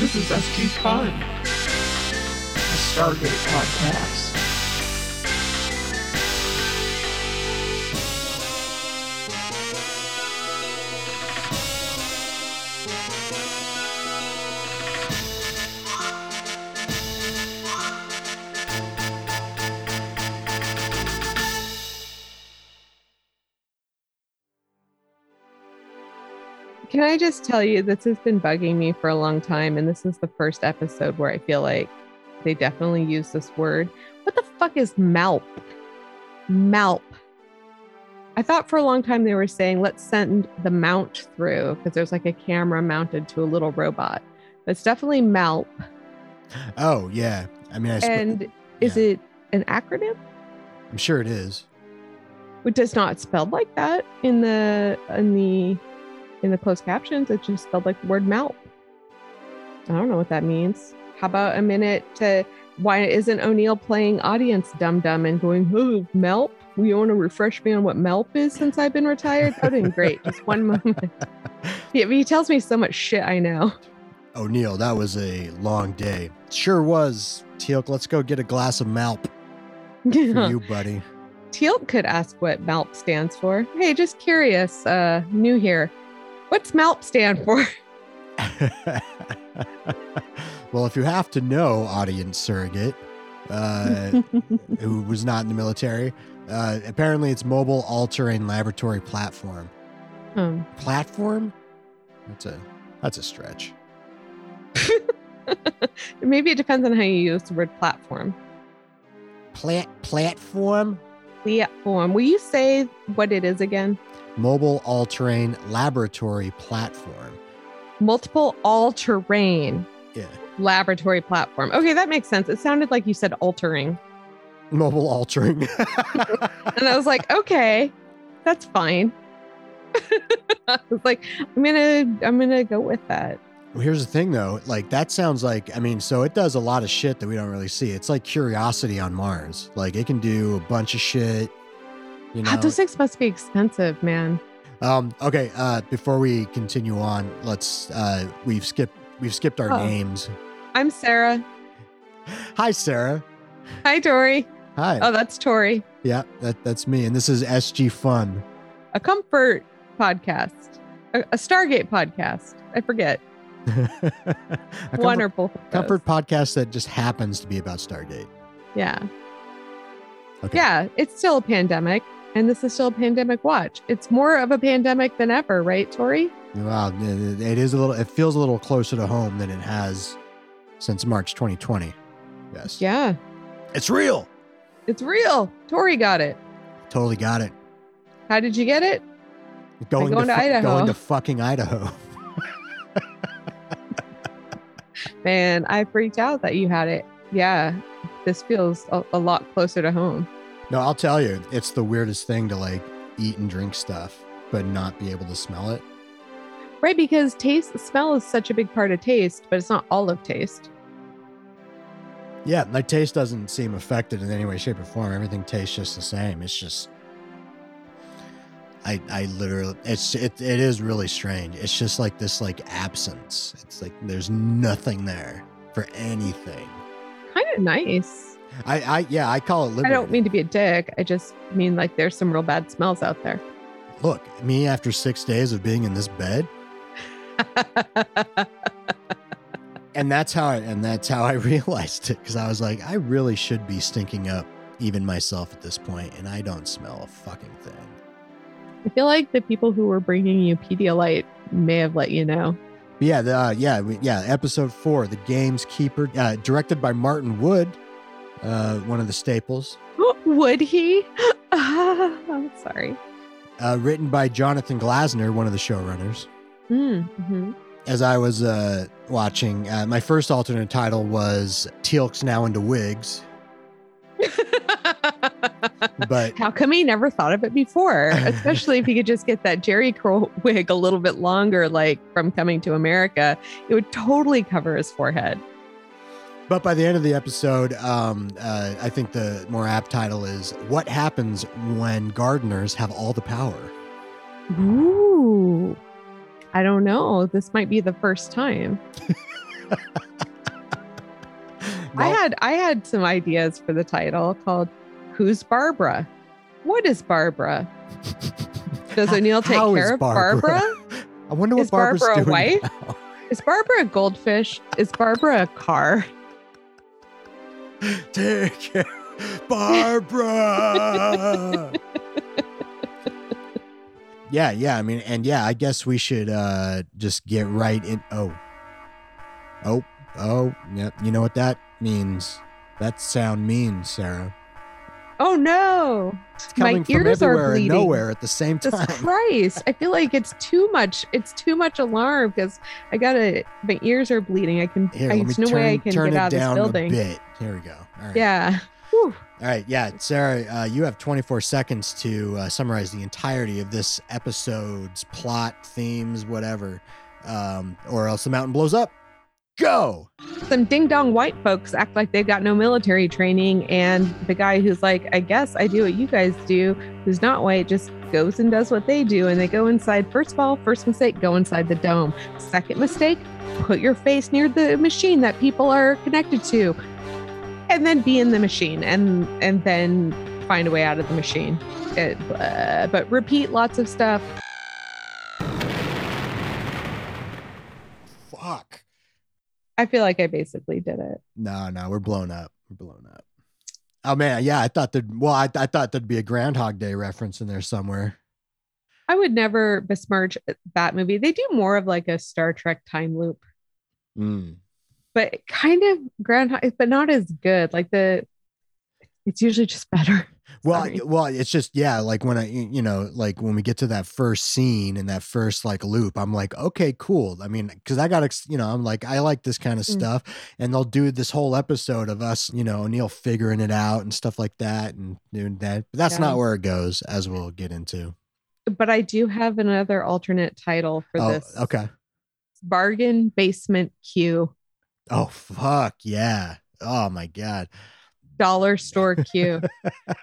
This is SG Fun, a Stargate podcast. I just tell you, this has been bugging me for a long time, and this is the first episode where I feel like they definitely use this word. What the fuck is MALP? MALP. I thought for a long time they were saying, let's send the mount through because there's like a camera mounted to a little robot. But it's definitely MALP. Oh yeah, I mean, I sp- And is yeah. it an acronym? I'm sure it is. It does not spelled like that in the in the in the closed captions. it just spelled like the word MALP. I don't know what that means. How about a minute to why isn't O'Neill playing audience dum dum and going, oh, MALP? You want to refresh me on what MALP is since I've been retired? That would have been great. Just one moment. Yeah, he tells me so much shit I know. O'Neill, that was a long day. Sure was. Teal'c, let's go get a glass of Malp for you, buddy. Teal could ask what MALP stands for. Hey, just curious, uh, new here. What's MALP stand for? well, if you have to know, audience surrogate, uh, who was not in the military, uh, apparently it's mobile all-terrain laboratory platform. um, Platform? That's a that's a stretch. maybe it depends on how you use the word platform. Plat platform? Platform. Will you say what it is again? Mobile all-terrain laboratory platform. Multiple all terrain Yeah. laboratory platform. Okay, that makes sense. It sounded like you said altering. Mobile altering. And I was like, okay, that's fine. I was like, I'm gonna I'm gonna go with that. Well, here's the thing though, like that sounds like I mean, so it does a lot of shit that we don't really see. It's like Curiosity on Mars. Like it can do a bunch of shit. You know. God, those things must be expensive, man. um okay, uh before we continue on, let's uh we've skipped we've skipped our Oh. names. I'm Sarah. Hi Sarah. Hi, Tori. Hi. Oh, that's Tori. yeah, that that's me and this is SG Fun. A comfort podcast, a, a Stargate podcast. I forget. a comfort, One or both. Of those. comfort podcast that just happens to be about Stargate. Yeah. Okay. Yeah, it's still a pandemic, and this is still a pandemic watch. It's more of a pandemic than ever, right, Tori? Wow, it is a little. It feels a little closer to home than it has since March 2020. Yes. Yeah, It's real. it's real. Tori got it. Totally got it. How did you get it? Going, going to fu- Idaho. Going to fucking Idaho. Man, I freaked out that you had it. Yeah, this feels a, a lot closer to home. No, I'll tell you, it's the weirdest thing to like eat and drink stuff, but not be able to smell it. Right, because taste, smell is such a big part of taste, but it's not all of taste. Yeah, my taste doesn't seem affected in any way, shape, or form. Everything tastes just the same. It's just, I, I literally, it's, it, it is really strange. It's just like this, like absence. It's like there's nothing there for anything. Kind of nice. I, I, yeah, I call it I don't mean to be a dick. I just mean like there's some real bad smells out there. Look, me after six days of being in this bed, and that's how I, and that's how I realized it because I was like, I really should be stinking up even myself at this point, and I don't smell a fucking thing. I feel like the people who were bringing you Pedialyte may have let you know. Yeah, the, uh, yeah, yeah. Episode four, the game's keeper, uh, directed by Martin Wood, uh, one of the staples. Would he? I'm sorry. Uh, written by Jonathan Glassner, one of the showrunners. Mm-hmm. As I was uh, watching, uh, my first alternate title was Teal'c's now into wigs, but How come he never thought of it before? Especially if he could just get that Jerry curl wig a little bit longer, like from Coming to America, it would totally cover his forehead. But by the end of the episode, um, uh, I think the more apt title is "What Happens When Gardeners Have All the Power." Ooh. I don't know. This might be the first time. I had I had some ideas for the title called "Who's Barbara?" What is Barbara? Does O'Neill take care of Barbara? I wonder what Is Barbara's Barbara a doing wife? now. Is Barbara a goldfish? Is Barbara a car? Take care, Barbara. yeah, yeah. I mean, and yeah, I guess we should uh just get right in. Oh, oh, oh. Yep. You know what that means? That sound means, Sarah. Oh no! It's My coming from ears are everywhere and bleeding. nowhere at the same Jesus time. Christ! I feel like it's too much. It's too much alarm because I gotta. My ears are bleeding. I can. Here, I, let me there's no turn, way I can turn get out it of this down building. a bit. Here we go. All right. Yeah. Whew. All right, yeah, Sarah, uh, you have 24 seconds to uh, summarize the entirety of this episode's plot, themes, whatever, um, or else the mountain blows up. Go! Some ding dong white folks act like they've got no military training, and the guy who's like, "I guess I do what you guys do," who's not white, just goes and does what they do, and they go inside. First of all, first mistake, go inside the dome. Second mistake, put your face near the machine that people are connected to, and then be in the machine, and and then find a way out of the machine. It, uh, but repeat lots of stuff. Fuck. I feel like I basically did it. No, no, we're blown up. We're blown up. Oh man, yeah, I thought that. Well, I, I thought there'd be a Groundhog Day reference in there somewhere. I would never besmirch that movie. They do more of like a Star Trek time loop, Mm. but kind of groundhog, but not as good. Like the, it's usually just better. Well, Sorry. well, it's just yeah, like when I, you know, like when we get to that first scene and that first like loop, I'm like, okay, cool. I mean, because I got, you know, I'm like, I like this kind of Mm. stuff, and they'll do this whole episode of us, you know, O'Neill figuring it out and stuff like that, and doing that. But that's Yeah. not where it goes, as we'll get into. But I do have another alternate title for oh, this. okay. Bargain Basement Q, Oh fuck yeah! Oh my god. Dollar Store queue,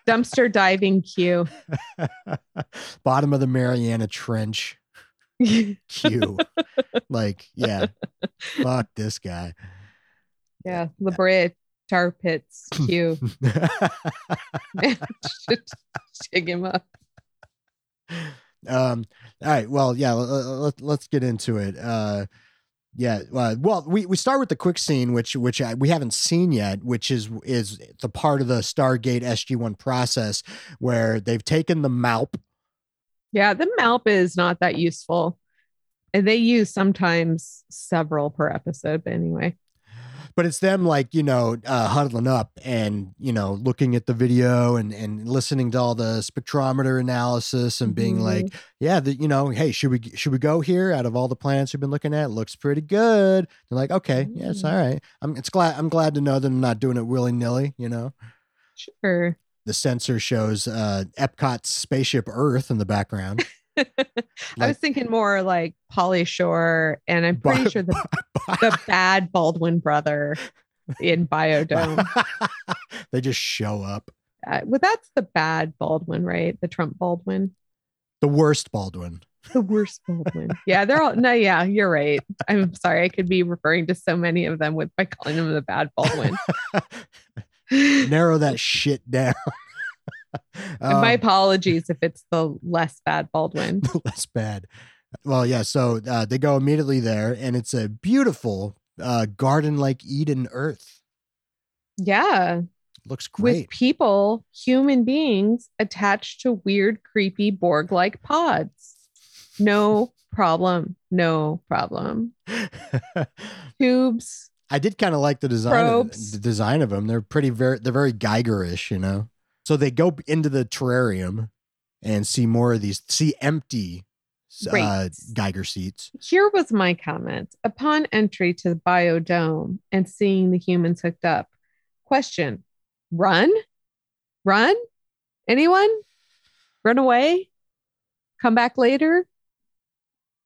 Dumpster Diving queue, Bottom of the Mariana Trench. queue. like, yeah. Fuck this guy. yeah, La Brea Tar Pits Q. Dig him up. um all right well yeah let, let, us get into it uh yeah uh, well we, we start with the quick scene which which I, we haven't seen yet which is is the part of the stargate sg1 process where they've taken the malp Yeah, the MALP is not that useful. And they use sometimes several per episode, but anyway. But it's them like you know uh huddling up and you know looking at the video and and listening to all the spectrometer analysis and being Mhm. like yeah the, you know hey should we should we go here out of all the planets we've been looking at looks pretty good they're like okay yeah it's Mm. all right i'm it's glad i'm glad to know that i'm not doing it willy-nilly you know Sure. the sensor shows uh epcot's spaceship earth in the background I was thinking more like Pauly Shore, and I'm pretty Bi- sure the, the bad Baldwin brother in Biodome. they just show up Uh, well, that's the bad Baldwin, right? The Trump Baldwin. the worst baldwin The worst Baldwin. Yeah, they're all no, yeah, you're right. I'm sorry. I could be referring to so many of them with by calling them the bad Baldwin. narrow that shit down And my Um, apologies if it's the less bad Baldwin. The less bad. Well, yeah. So uh, they go immediately there, and it's a beautiful uh, garden like Eden Earth. Yeah, Looks great. with people, human beings attached to weird, creepy Borg like pods. No problem. No problem. Tubes. I did kind of like the design. Of, Probes. the design of them. They're pretty very. They're very Gigerish, you know. So they go into the terrarium and see more of these. See empty uh, Giger seats. Here was my comment. Upon entry to the biodome and seeing the humans hooked up, question run? Run? Anyone? Run away? Come back later?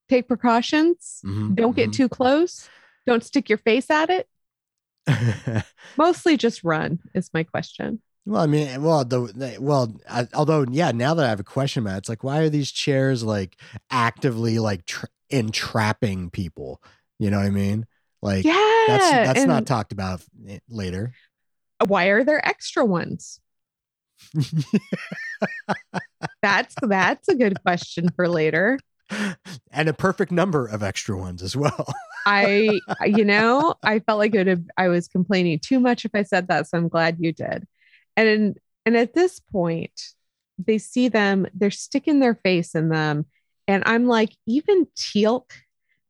Take precautions? Mhm, Don't get too close? Don't stick your face at it? Mostly just run, is my question. Well, I mean, well, the, well, I, although, yeah, now that I have a question about it, it's like, why are these chairs like actively like tra- entrapping people? You know what I mean? Like yeah. that's that's and not talked about eh, later. why are there extra ones? That's that's a good question for later. and a perfect number of extra ones as well. I, you know, I felt like it would have, I was complaining too much if I said that. So I'm glad you did. And, and at this point, they see them, they're sticking their face in them. And I'm like, even Teal'c,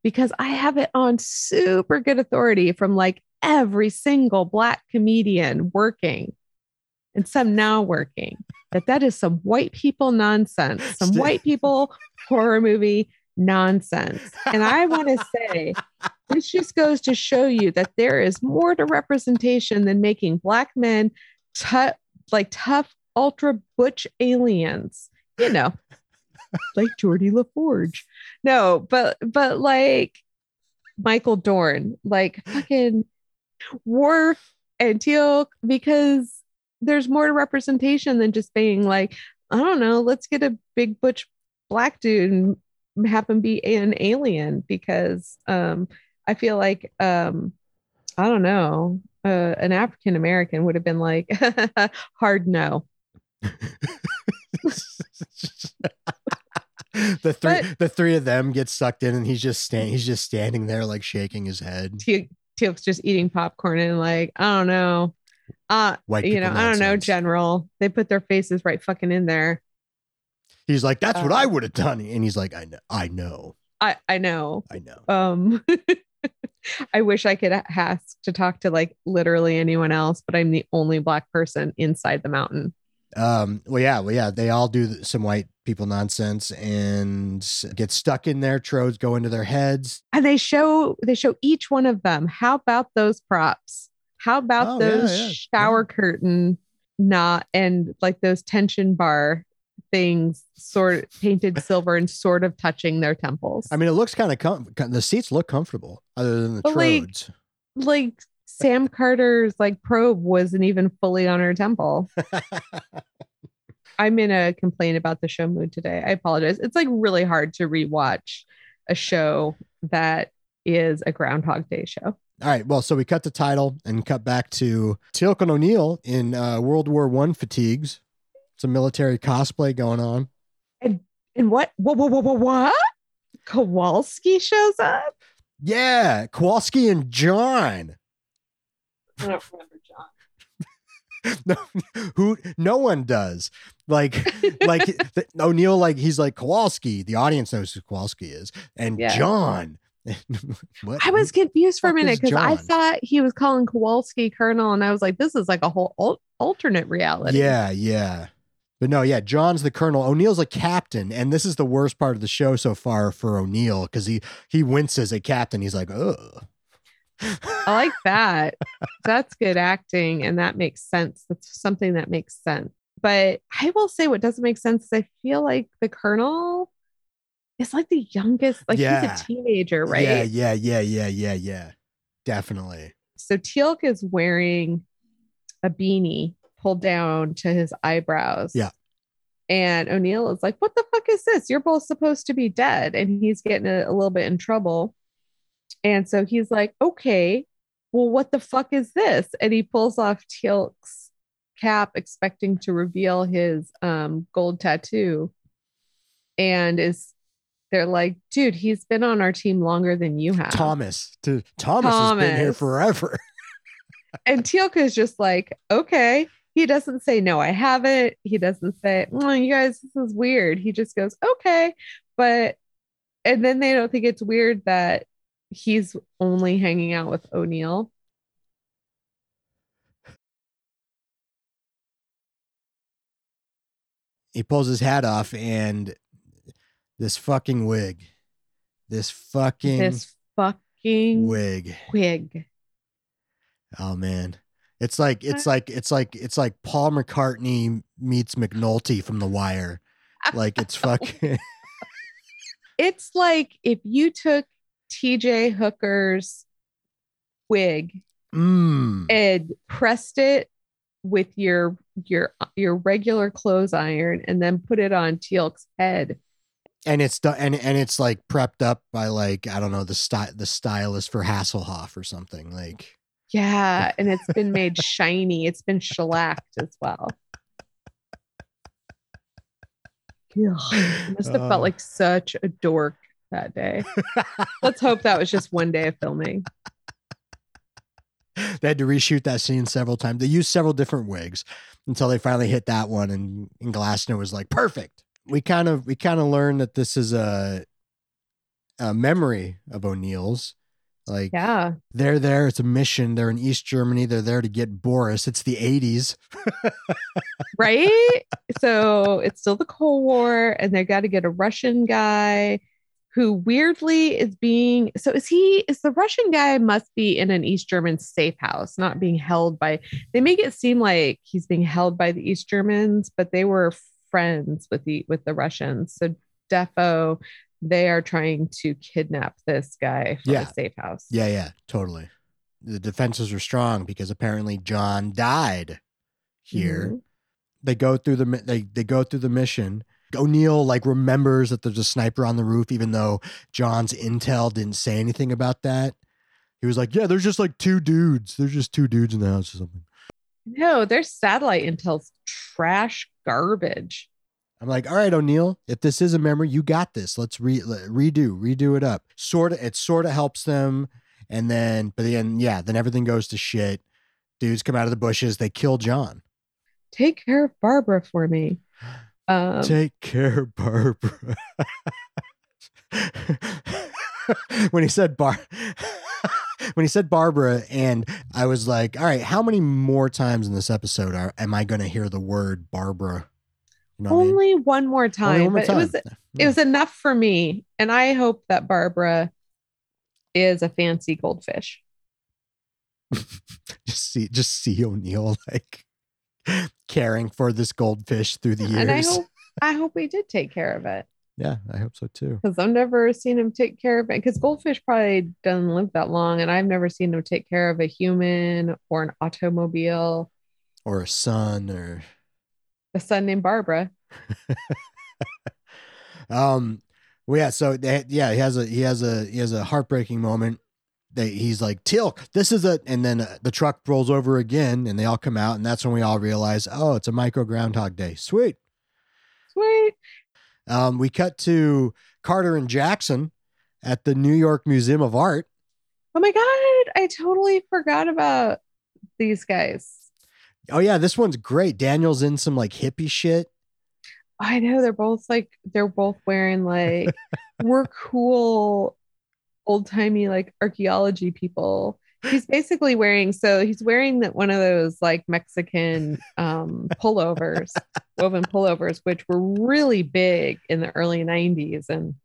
because I have it on super good authority from like every single Black comedian working and some now working, that that is some white people nonsense, some white people horror movie nonsense. And I want to say, this just goes to show you that there is more to representation than making black men tough, like tough, ultra butch aliens. You know, like Geordi LaForge. No, but but like Michael Dorn, like fucking Worf and Teal, because there's more to representation than just being like, I don't know, let's get a big butch black dude and have him be an alien because um I feel like um I don't know, uh, an African American would have been like hard no. the three But- the three of them get sucked in and he's just stand he's just standing there like shaking his head. Te- Teal'c's just eating popcorn and like, I don't know. Uh White you know, people I don't know, general. They put their faces right fucking in there. He's like, that's what Uh, I would have done. And he's like, I know, I know, I I know. I know. Um I wish I could ask to talk to like literally anyone else, but I'm the only black person inside the mountain. Um, well, yeah, well, yeah, they all do some white people nonsense and get stuck in their Trodes go into their heads. And they show they show each one of them. How about those props? How about Oh, those yeah, shower curtain not and like those tension bar things sort of painted silver and sort of touching their temples. I mean, it looks kind of com- the seats look comfortable, other than the But, like, Trodes. like Sam Carter's like probe wasn't even fully on her temple. I'm in a complaint about the show mood today. I apologize. It's like really hard to rewatch a show that is a Groundhog Day show. All right. Well, so we cut the title and cut back to Teal'c O'Neill in uh, World War One fatigues. Some military cosplay going on. And what? What? What? What? What? what? Kowalski shows up. Yeah, Kowalski and John. I don't remember John. no, who no one does. Like, like the, O'Neill, like he's like Kowalski. The audience knows who Kowalski is, and Yeah. John. what? I was confused for a minute because I thought he was calling Kowalski Colonel, and I was like, "This is like a whole al- alternate reality." Yeah, yeah. But no, yeah, John's the colonel. O'Neill's a captain, and this is the worst part of the show so far for O'Neill because he he winces at captain. He's like, ugh. I like that. That's good acting, and that makes sense. That's something that makes sense. But I will say, what doesn't make sense is I feel like the Colonel is like the youngest. Like Yeah. he's a teenager, right? Yeah, yeah, yeah, yeah, yeah, yeah. Definitely. So Teal'c is wearing a beanie pulled down to his eyebrows. Yeah. And O'Neill is like, What the fuck is this? You're both supposed to be dead. And he's getting a, a little bit in trouble. And so he's like, Okay, well, what the fuck is this? And he pulls off Teal'c's cap, expecting to reveal his um, gold tattoo. And is they're like, dude, he's been on our team longer than you have. Thomas. To Thomas, has been here forever. And Teal'c is just like, okay. He doesn't say, no, I haven't. He doesn't say, oh, you guys, this is weird. He just goes, okay. But, and then they don't think it's weird that he's only hanging out with O'Neill. he pulls his hat off and this fucking wig. This fucking This fucking wig. wig. Oh man. It's like it's like it's like it's like Paul McCartney meets McNulty from The Wire. Like it's fucking It's like if you took TJ Hooker's wig mm. and pressed it with your your your regular clothes iron and then put it on Teal'c's head and it's done and, and it's like prepped up by like I don't know the style the stylist for Hasselhoff or something like Yeah, and it's been made shiny. It's been shellacked as well. I must have Oh. felt like such a dork that day. Let's hope that was just one day of filming. they had to reshoot that scene several times. They used several different wigs until they finally hit that one, and, and Glassner was like, "Perfect." We kind of we kind of learned that this is a a memory of O'Neill's. Like Yeah. they're there, it's a mission. They're in East Germany. They're there to get Boris. It's the '80s. Right? so it's still the Cold War, and they got to get a Russian guy who weirdly is being so is he is the Russian guy must be in an East German safe house, not being held by they make it seem like he's being held by the East Germans, but they were friends with the with the Russians. So defo they are trying to kidnap this guy from Yeah. a safe house. Yeah, yeah, totally. The defenses are strong because apparently John died here. Mhm. They go through the they they go through the mission. O'Neill like remembers that there's a sniper on the roof, even though John's intel didn't say anything about that. He was like, "Yeah, there's just like two dudes. There's just two dudes in the house or something." No, their satellite intel's trash garbage. I'm like, "All right, O'Neill, if this is a memory, you got this. Let's re- redo, redo it up. Sort of, it sort of helps them, and then, but then, yeah, then everything goes to shit. Dudes come out of the bushes. They kill John. Take care of Barbara for me. Um, Take care, Barbara. when he said Bar when he said Barbara and I was like, all right, how many more times in this episode are am I gonna hear the word Barbara? You know what I mean? only one more time, Only one more but it was time. it was enough for me, and I hope that Barbara is a fancy goldfish. just see just see O'Neill like caring for this goldfish through the years. And I hope I hope we did take care of it yeah, I hope so too. because I've never seen him take care of it. Because goldfish probably doesn't live that long, and I've never seen him take care of a human or an automobile. Or a son or A son named Barbara. Um, well, yeah. So they, yeah, he has a he has a he has a heartbreaking moment. They he's like Teal'c, this is a, and then uh, the truck rolls over again, and they all come out, and that's when we all realize, oh, it's a micro Groundhog Day. Sweet. Sweet. Um, we cut to Carter and Jackson at the New York Museum of Art. Oh my god, I totally forgot about these guys. Oh yeah, this one's great. Daniel's in some like hippie shit. I know they're both like they're both wearing like we're cool old timey like archaeology people. He's basically wearing so he's wearing that one of those like Mexican um pullovers, woven pullovers, which were really big in the early 90s. And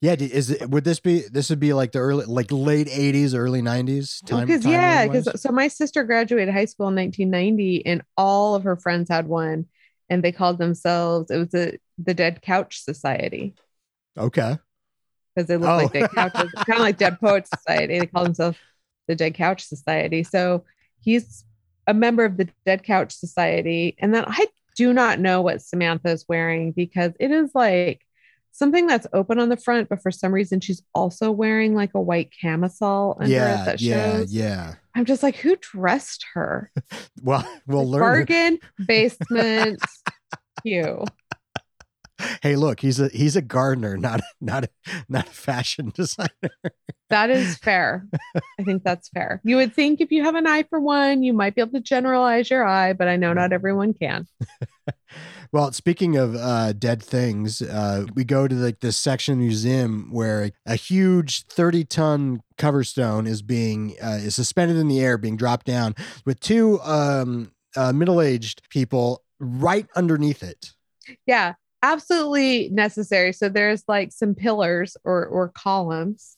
Yeah, is it would this be this would be like the early like late eighties, early nineties time? because yeah, because so my sister graduated high school in 1990 and all of her friends had one and they called themselves it was a the Dead Couch Society. okay. because they look Oh. like dead couches, kind of like Dead Poets Society. They call themselves the Dead Couch Society. So he's a member of the Dead Couch Society. And then I do not know what Samantha is wearing because it is like something that's open on the front, but for some reason she's also wearing like a white camisole under it Yeah, that yeah, shows. yeah. I'm just like, who dressed her? Well, we'll learn. Bargain basement. you. Hey, look, he's a he's a gardener, not not a, not a fashion designer. That is fair. I think that's fair. You would think if you have an eye for one, you might be able to generalize your eye, but I know not everyone can. Well, speaking of uh, dead things, uh, we go to like this section of the museum where a huge thirty-ton cover stone is being uh, is suspended in the air, being dropped down, with two um, uh, middle-aged people right underneath it. Yeah, absolutely necessary. So there's like some pillars or or columns,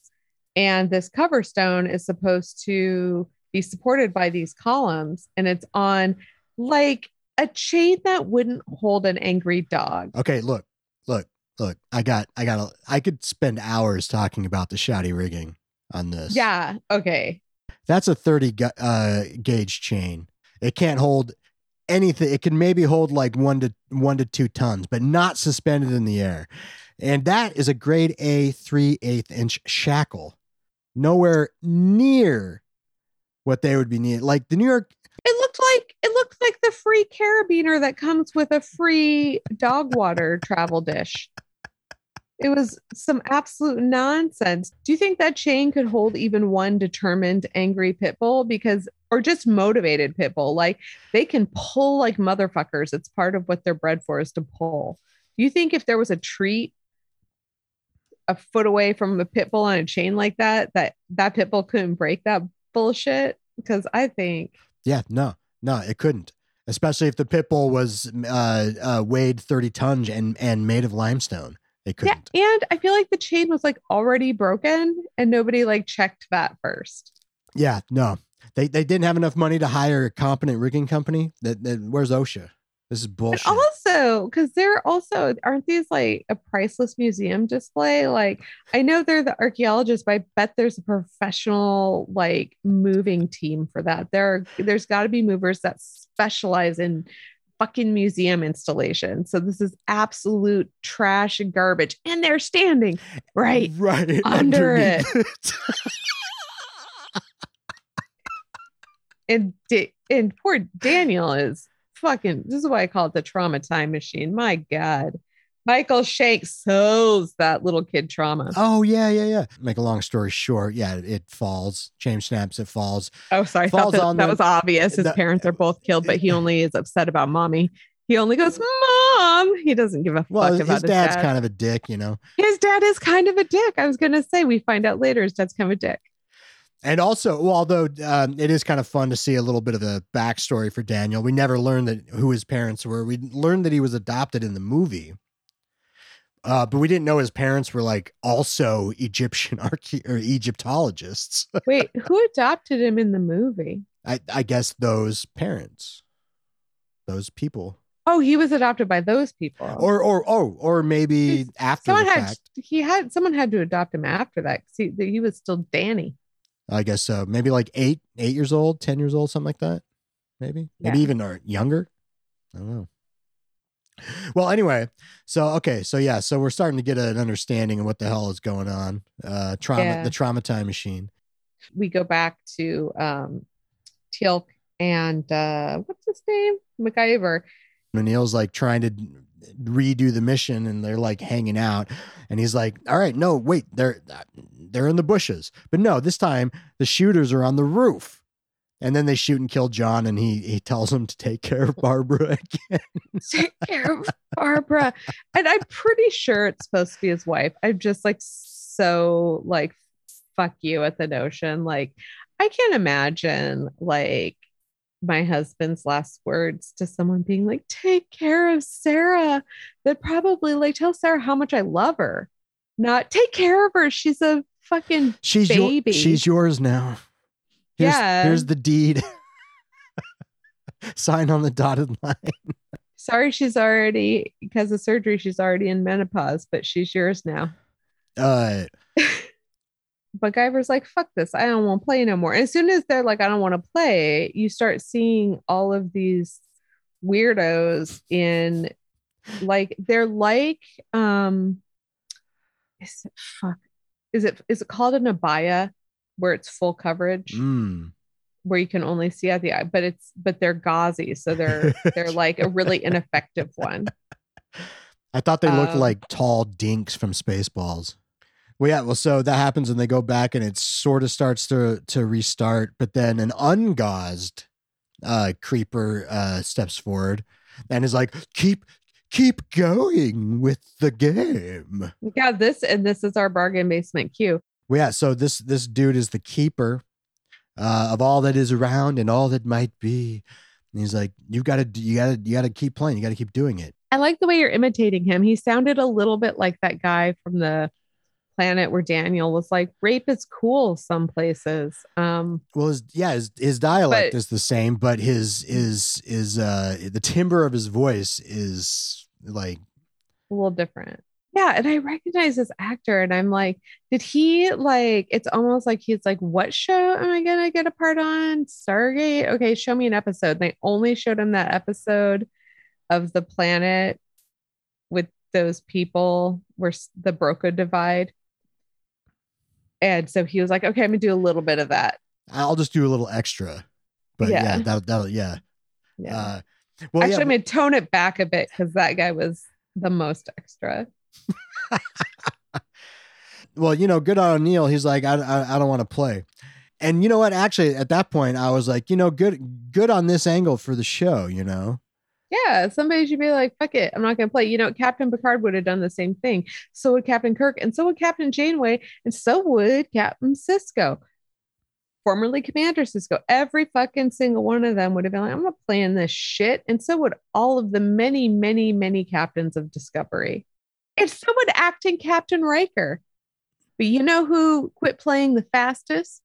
and this cover stone is supposed to be supported by these columns, and it's on like a chain that wouldn't hold an angry dog. Okay, look, look, look. I got, I got. A, I could spend hours talking about the shoddy rigging on this. Yeah. Okay. that's a 30 ga- uh, gauge chain. It can't hold anything. It can maybe hold like one to one to two tons, but not suspended in the air. And that is a grade A three eighth inch shackle. Nowhere near what they would be needed. Like the New York, It looked like it looked like the free carabiner that comes with a free dog water travel dish. It was some absolute nonsense. Do you think that chain could hold even one determined angry pit bull? Because or just motivated pit bull. Like they can pull like motherfuckers. It's part of what they're bred for is to pull. Do you think if there was a treat a foot away from a pit bull on a chain like that, that that pit bull couldn't break that bullshit? Because I think yeah, no, no, it couldn't. Especially if the pit bull was uh, uh, weighed 30 tons and, and made of limestone. It couldn't. Yeah, and I feel like the chain was like already broken and nobody like checked that first. Yeah, no. They they didn't have enough money to hire a competent rigging company. That, that where's OSHA? This is bullshit. Also, because they're also aren't these like a priceless museum display? Like I know they're the archaeologists, but I bet there's a professional like moving team for that. There are, there's got to be movers that specialize in fucking museum installation. So this is absolute trash and garbage, and they're standing right right under it. underneath and da- and poor Daniel is fucking. This is why I call it the trauma time machine. My God, Michael Shanks sows that little kid trauma. oh yeah, yeah, yeah. Make a long story short, yeah, it falls. James snaps, it falls. Oh, sorry, Falls that, on that the- was obvious. His the- parents are both killed, but he only is upset about mommy. He only goes, "Mom." He doesn't give a fuck Well, his, about his, dad's dad. kind of a dick, you know. his dad is kind of a dick. I was gonna say we find out later his dad's kind of a dick. And also, well, although um, it is kind of fun to see a little bit of a backstory for Daniel, we never learned that who his parents were. We learned that he was adopted in the movie, uh, but we didn't know his parents were like also Egyptian archae- or Egyptologists. Wait, who adopted him in the movie? I, I guess those parents, those people, Oh, he was adopted by those people. or or oh, or maybe He's- after someone the had fact. he had someone had to adopt him after that 'cause he, he was still Danny. I guess so. Maybe like eight, eight years old, ten years old, something like that. Maybe, maybe even or younger. I don't know. Well, anyway, so okay, so yeah, so we're starting to get an understanding of what the hell is going on. Uh, trauma, Yeah. the trauma time machine. We go back to um Teal'c and uh what's his name? MacGyver. O'Neill's like trying to redo the mission, and they're like hanging out, and he's like, "All right, no, wait, they're they're in the bushes, but no, this time the shooters are on the roof." And then they shoot and kill John, and he he tells him to take care of Barbara again. Take care of Barbara. And I'm pretty sure it's supposed to be his wife. I'm just like so like fuck you at the notion. Like I can't imagine like my husband's last words to someone being like, take care of Sarah. That probably like tell Sarah how much I love her. Not take care of her. She's a fucking She's your, Baby. she's yours now. Here's, Yeah. here's the deed. Sign on the dotted line. sorry she's already because of surgery, she's already in menopause, but she's yours now. Uh, MacGyver's like, fuck this. I don't want to play no more. And as soon as they're like, I don't want to play, you start seeing all of these weirdos in like they're like um is it fuck is it is it called an abaya where it's full coverage mm. where you can only see at the eye but it's but they're gauzy so they're they're like a really ineffective one I thought they looked Um, like tall dinks from Spaceballs. Well, yeah. Well, so that happens, and they go back, and it sort of starts to to restart. But then an ungauzed uh, creeper uh, steps forward and is like, "Keep, keep going with the game." yeah this and this is our bargain basement cue Well, yeah. So this this dude is the keeper uh, of all that is around and all that might be. And he's like, "You got to, you got to, you got to keep playing. You got to keep doing it." I like the way you're imitating him. He sounded a little bit like that guy from the planet where Daniel was like, rape is cool some places. Um, Well, his yeah, his his dialect But- is the same, but his his is uh the timbre of his voice is like a little different. Yeah, and I recognize this actor, and I'm like, did he like? It's almost like he's like, what show am I gonna get a part on? Stargate. Okay, show me an episode. And they only showed him that episode of the planet with those people where the Broca divide. And so he was like, okay, I'm gonna do a little bit of that. I'll just do a little extra. But yeah, Yeah. that that'll yeah. Yeah. Uh, well, Actually, yeah, I'm gonna tone it back a bit because that guy was the most extra. well, you know, good on O'Neill. He's like, I, I, I don't want to play. And you know what? Actually, at that point, I was like, you know, good, good on this angle for the show. You know, Yeah, somebody should be like, fuck it, I'm not gonna play. You know, Captain Picard would have done the same thing. So would Captain Kirk, and so would Captain Janeway, and so would Captain Sisko, formerly Commander Sisko. Every fucking single one of them would have been like, I'm not playing this shit. And so would all of the many, many, many captains of Discovery. And so would acting Captain Riker. But you know who quit playing the fastest?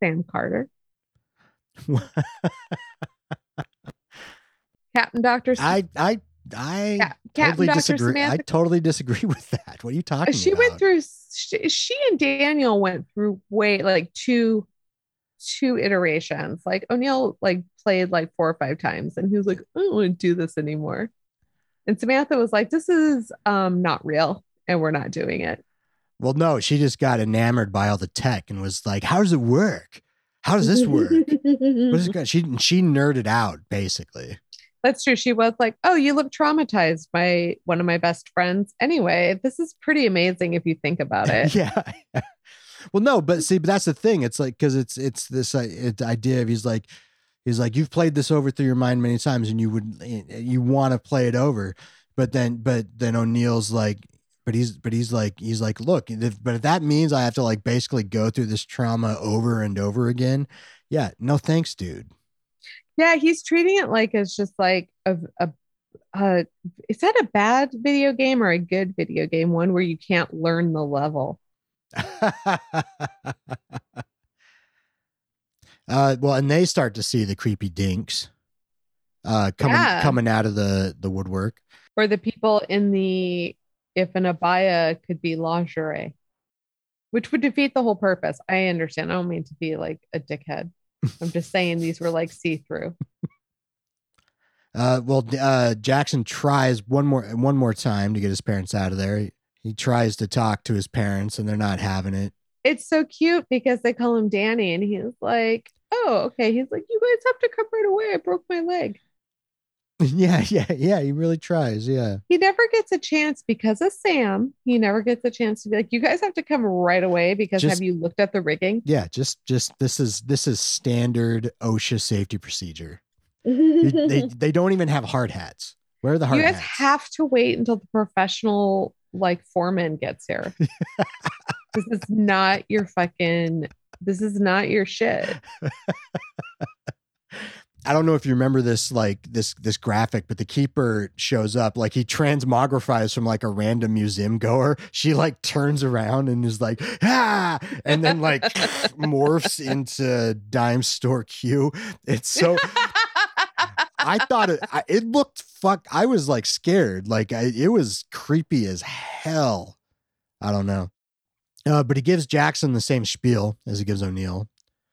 Sam Carter. Captain Doctor I, I, I Cap- totally Dr. disagree. I totally disagree with that. What are you talking about? she about? went through. She, she and Daniel went through way like two, two iterations. Like O'Neill like played like four or five times, and he was like, I don't want to do this anymore. And Samantha was like, This is um not real, and we're not doing it. Well, no, she just got enamored by all the tech and was like, "How does it work? How does this work?" What is it she she nerded out basically. That's true. She was like, "Oh, you look traumatized by one of my best friends." Anyway, this is pretty amazing if you think about it. yeah. well, no, but see, but that's the thing. It's like because it's it's this uh, idea of he's like he's like you've played this over through your mind many times and you would you want to play it over, but then but then O'Neill's like. But he's, but he's like, he's like, look, if, but if that means I have to like basically go through this trauma over and over again, yeah, no thanks, dude. Yeah, he's treating it like it's just like a, a, is that a bad video game or a good video game? One where you can't learn the level. uh, well, and they start to see the creepy dinks uh, coming Yeah. coming out of the the woodwork. Or the people in the if an abaya could be lingerie, which would defeat the whole purpose. I understand. I don't mean to be like a dickhead. I'm just saying these were like see through. Uh, well, uh, Jackson tries one more one more time to get his parents out of there. He, he tries to talk to his parents, and they're not having it. It's so cute because they call him Danny, and he's like, "Oh, okay." He's like, "You guys have to come right away. I broke my leg." yeah, yeah, yeah. He really tries. Yeah. he never gets a chance because of Sam. He never gets a chance to be like, you guys have to come right away because Just- have you looked at the rigging? Yeah, just just this is this is standard OSHA safety procedure. You- they they don't even have hard hats. Where are the hard hats? you guys hats? have to wait until the professional like foreman gets here. this is not your fucking this is not your shit. I don't know if you remember this like this this graphic, but the keeper shows up like he transmogrifies from like a random museum goer. She like turns around and is like ah, and then like morphs into dime store Q. It's so I thought it I, it looked fuck. I was like scared. Like I, it was creepy as hell. I don't know. Uh, but he gives Jackson the same spiel as he gives O'Neill.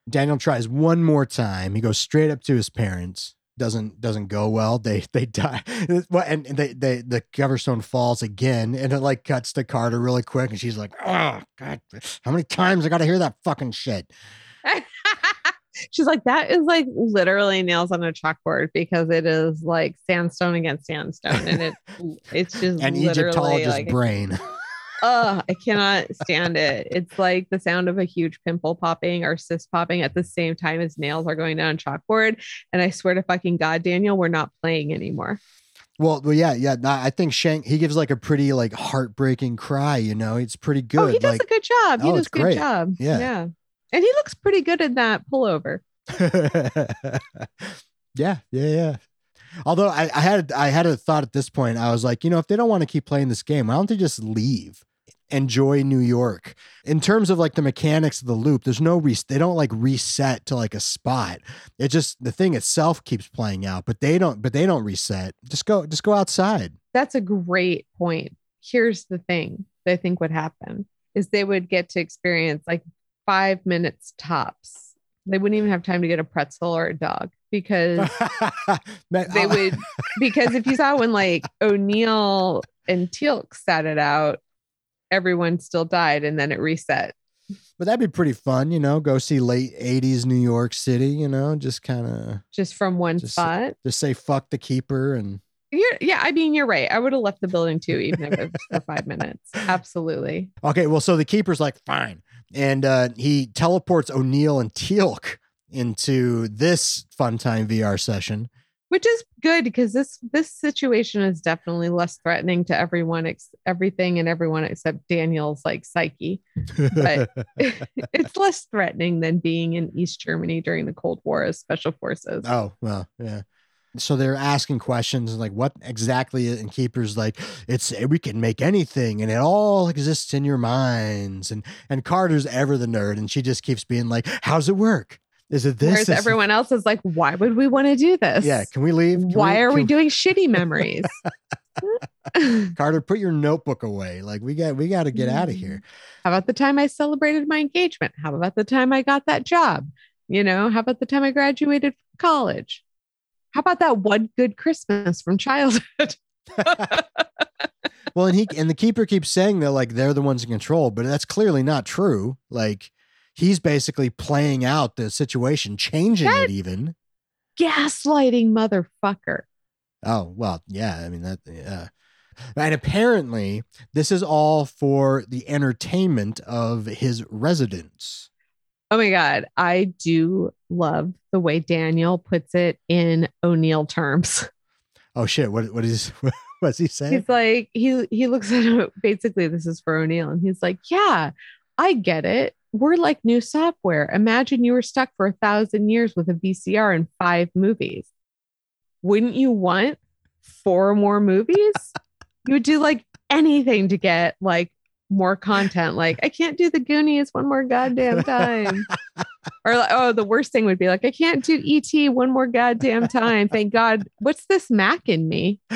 Daniel tries one more time. He goes straight up to his parents. Doesn't doesn't go well. They they die. Well, and they they the coverstone falls again, and it like cuts to Carter really quick, and she's like, "Oh God, how many times I got to hear that fucking shit?" She's like, that is like literally nails on a chalkboard because it is like sandstone against sandstone. And it it's just And literally Egyptologist like brain. Oh, I cannot stand it. It's like the sound of a huge pimple popping or cyst popping at the same time as nails are going down chalkboard. And I swear to fucking God, Daniel, we're not playing anymore. Well, well, yeah, yeah. no, I think Shanks he gives like a pretty like heartbreaking cry. You know, it's pretty good. Oh, he does like, a good job. He Oh, does a good great. job. Yeah. Yeah. And he looks pretty good in that pullover. yeah, yeah, yeah. Although I, I had I had a thought at this point. I was like, you know, if they don't want to keep playing this game, why don't they just leave? Enjoy New York. In terms of like the mechanics of the loop, there's no re- they don't like reset to like a spot. It just the thing itself keeps playing out, but they don't but they don't reset. Just go just go outside. That's a great point. Here's the thing that I think would happen is they would get to experience like five minutes tops. They wouldn't even have time to get a pretzel or a dog because they oh. would because if you saw when like O'Neill and Teal'c sat it out, everyone still died and then it reset. But that'd be pretty fun, you know. Go see late '80s New York City, you know. Just kind of Just from one Just- spot. just say fuck the keeper and You're, yeah, I mean, you're right. I would have left the building too, even if it was for five minutes. Absolutely. Okay, well, so the keeper's like, fine. And uh, he teleports O'Neill and Teal'c into this fun time VR session. Which is good because this this situation is definitely less threatening to everyone, ex- everything and everyone except Daniel's like psyche. But- it's less threatening than being in East Germany during the Cold War as special forces. oh, well, yeah. So they're asking questions like, what exactly? And Keeper's like, it's eh, we can make anything, and it all exists in your minds. And and Carter's ever the nerd, and she just keeps being like, how's it work? Is it this? Whereas Is everyone else is like, why would we want to do this? Yeah, can we leave? Can Why are we can- doing shitty memories? Carter, put your notebook away. Like we got we got to get out of here. Mm. How about the time I celebrated my engagement? How about the time I got that job? You know, how about the time I graduated from college? How about that one good Christmas from childhood? Well, and he and the keeper keeps saying that like they're the ones in control, but that's clearly not true. Like he's basically playing out the situation, changing That- it even. Gaslighting motherfucker. Oh well, yeah. I mean that. Yeah. And apparently, this is all for the entertainment of his residents. Oh my God. I do love the way Daniel puts it in O'Neill terms. Oh shit! What what is what's he saying? He's like, he he looks at it basically, this is for O'Neill, and he's like, Yeah, I get it. We're like new software. Imagine you were stuck for a thousand years with a VCR and five movies. Wouldn't you want four more movies? you would do like anything to get like more content. Like, I can't do the Goonies one more goddamn time. or like, oh, the worst thing would be like, I can't do ET one more goddamn time. Thank God. What's this Mac and Me?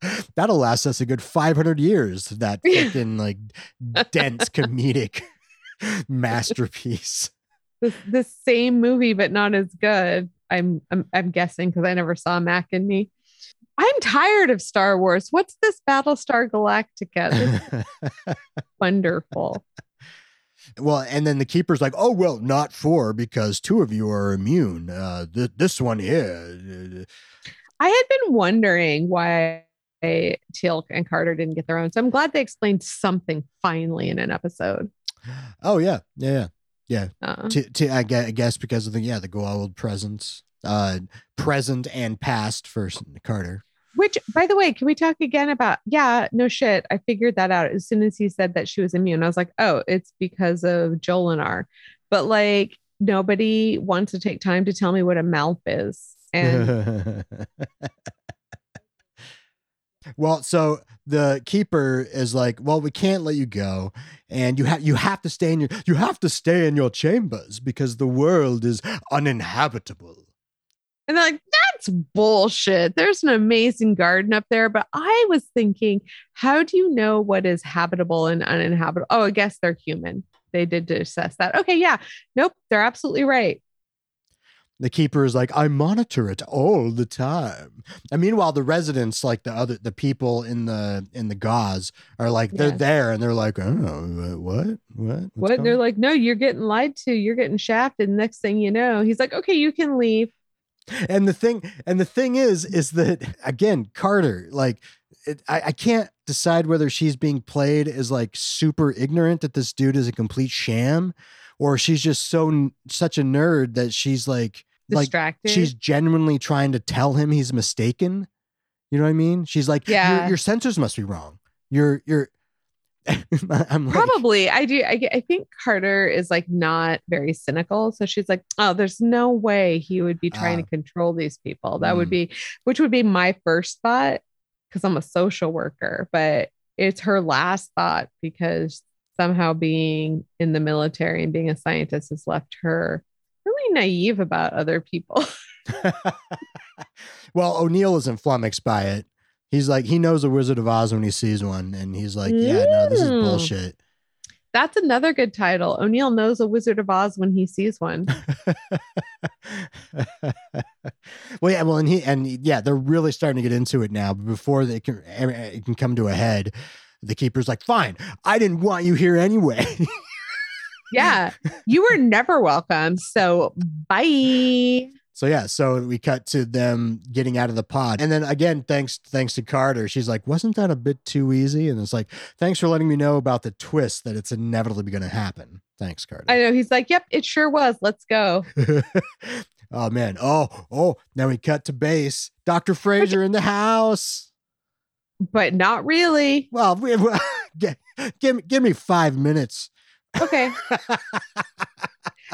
That'll last us a good 500 years. That fucking like dense comedic masterpiece. the, the same movie but not as good i'm i'm, I'm guessing because i never saw mac and me i'm tired of star wars what's this battlestar galactica This wonderful well, and then the keeper's like, "Oh well, not four because two of you are immune. Uh, th- this one here." i had been wondering why Teal'c and carter didn't get their own. So i'm glad they explained something finally in an episode. Oh yeah, yeah, yeah. uh, To, to I gue- I guess because of the yeah the Goa'uld presence, uh, present and past for Carter. which by the way can we talk again about yeah no shit. I figured that out as soon as he said that she was immune. I was like oh it's because of jolinar. But like nobody wants to take time to tell me what a malp is. And well, so the keeper is like, "Well, we can't let you go, and you have you have to stay in your you have to stay in your chambers because the world is uninhabitable." And they're like, that's bullshit. There's an amazing garden up there. But I was thinking, how do you know what is habitable and uninhabitable? Oh, I guess they're human. They did assess that. Okay, yeah. Nope, they're absolutely right. The keeper is like, I monitor it all the time. And meanwhile, the residents, like the other the people in the in the gauze, are like they're there and they're like, oh, what, what, what? What's what? They're going-" like, no, you're getting lied to. You're getting shafted. Next thing you know, he's like, okay, you can leave. and the thing and the thing is, is that again, Carter, like, it, I, I can't decide whether she's being played as like super ignorant that this dude is a complete sham, or she's just so such a nerd that she's like like she's genuinely trying to tell him he's mistaken. You know what I mean? She's like, Yeah. your, your sensors must be wrong. You're, you're, I'm like, Probably. I do. I, I think Carter is like not very cynical. So she's like, oh, there's no way he would be trying Ah. to control these people. That would Mm. be, which would be my first thought because I'm a social worker, but it's her last thought because somehow being in the military and being a scientist has left her really naive about other people. well, O'Neill isn't flummoxed by it. He's like, he knows a Wizard of Oz when he sees one. And he's like, yeah, no, this is Mm. bullshit. That's another good title. O'Neill knows a Wizard of Oz when he sees one. well, yeah, well, and he and yeah, they're really starting to get into it now. But before they can it can come to a head, the keeper's like, "Fine, I didn't want you here anyway." Yeah. You were never welcome. So bye. So yeah, so we cut to them getting out of the pod. And then again, thanks thanks to Carter, she's like, "Wasn't that a bit too easy?" And it's like, "Thanks for letting me know about the twist that it's inevitably going to happen." Thanks, Carter. I know. He's like, yep, it sure was. Let's go. oh man. Oh, oh, now we cut to base. Dr. Fraiser in the house. But not really. Well, we, give, give me give me 5 minutes. Okay.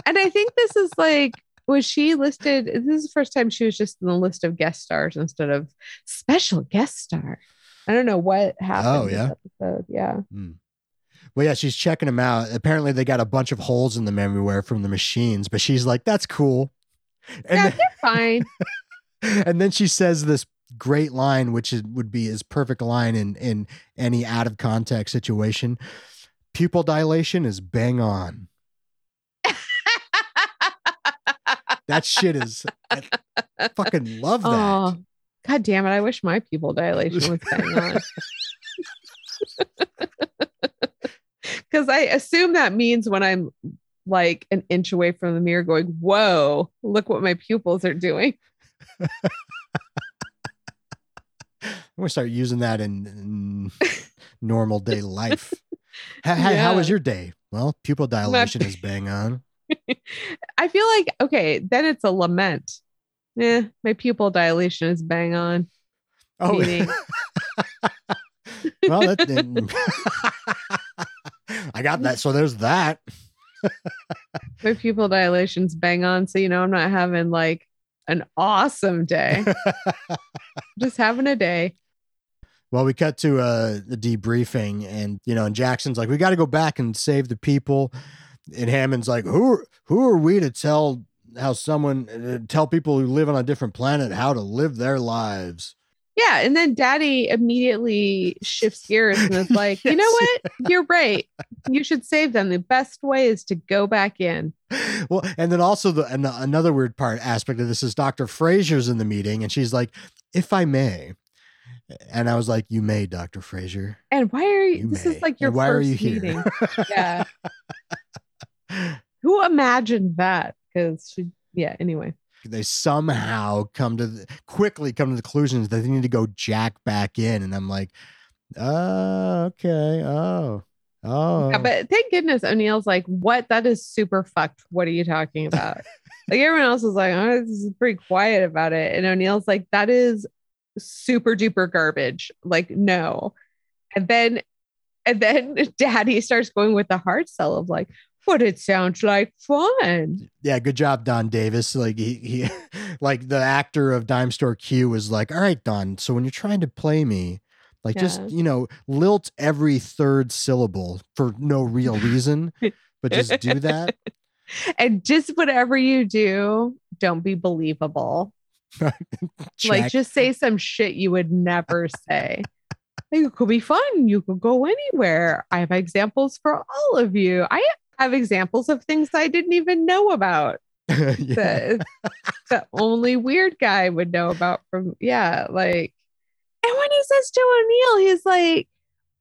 and I think this is like was she listed this is the first time she was just in the list of guest stars instead of special guest star i don't know what happened Oh, this yeah? episode yeah Mm. Well, yeah, she's checking them out. Apparently, they got a bunch of holes in them everywhere from the machines, but she's like, "That's cool." And yeah then, they're fine and then she says this great line, which is, would be his perfect line in in any out of context situation. Pupil dilation is bang on. That shit is. I fucking love that. oh god damn it i wish my pupil dilation was bang on because i assume that means when i'm like an inch away from the mirror going whoa look what my pupils are doing I'm gonna start using that in, in normal day life. How, how- how was your day? Well, pupil dilation is bang on. I feel like okay, then it's a lament. Yeah, my pupil dilation is bang on. Oh, well, that, then- I got that. So there's that. My pupil dilation's bang on. So you know I'm not having like an awesome day. Just having a day. Well, we cut to uh, the debriefing, and you know, and Jackson's like, "We got to go back and save the people," and Hammond's like, "Who are, who are we to tell how someone uh, tell people who live on a different planet how to live their lives?" Yeah. And then daddy immediately shifts gears and is like, you know Yes. what? You're right. You should save them. The best way is to go back in. Well, and then also the an- another weird part aspect of this is Dr. Fraiser's in the meeting, and she's like, "If I may," and I was like, "You may, Dr. Fraiser. And why are you, You this may. is like your And why first are you here?" meeting. Yeah. Who imagined that? Because she, yeah, anyway. they somehow come to the, quickly come to the conclusion that they need to go jack back in and i'm like oh okay oh oh Yeah, but thank goodness O'Neill's like, what? That is super fucked. What are you talking about? like everyone else was like, oh, this is pretty quiet about it. And O'Neill's like, that is super duper garbage. Like, no. And then and then daddy starts going with the hard sell of like, but it sounds like fun. yeah good job don davis like he, he like the actor of dime store q was like all right don so when you're trying to play me like just you know lilt every third syllable for no real reason but just do that And just whatever you do, don't be believable. Like just say some shit you would never say. It could be fun. You could go anywhere. I have examples for all of you. I have examples of things I didn't even know about yeah. that only weird guy would know about from yeah, like and when he says to O'Neill, he's like,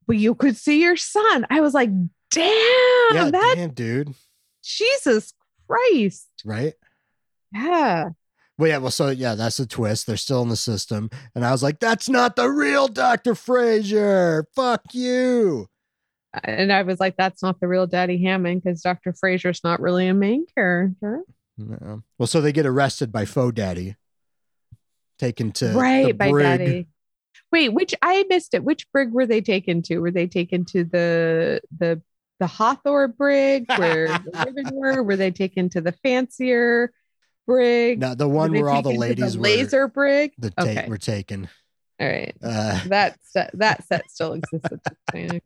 Well, you could see your son. I was like, damn, yeah that damn dude Jesus Christ. right Yeah. Well, yeah, well, so yeah, that's the twist. They're still in the system. And I was like, that's not the real Dr. Fraiser. Fuck you. And I was like, that's not the real Daddy Hammond because Dr. Fraiser's not really a main character. No. Well, so they get arrested by Faux Daddy, taken to the right, by brig. Daddy. Wait, which I missed it. Which brig were they taken to? Were they taken to the the the Hawthorne brig where the women were? Were they taken to the fancier brig? No, the one where all the ladies were, laser brig. the ta- Okay. were taken. All right. Uh, That set that set still exists at this point.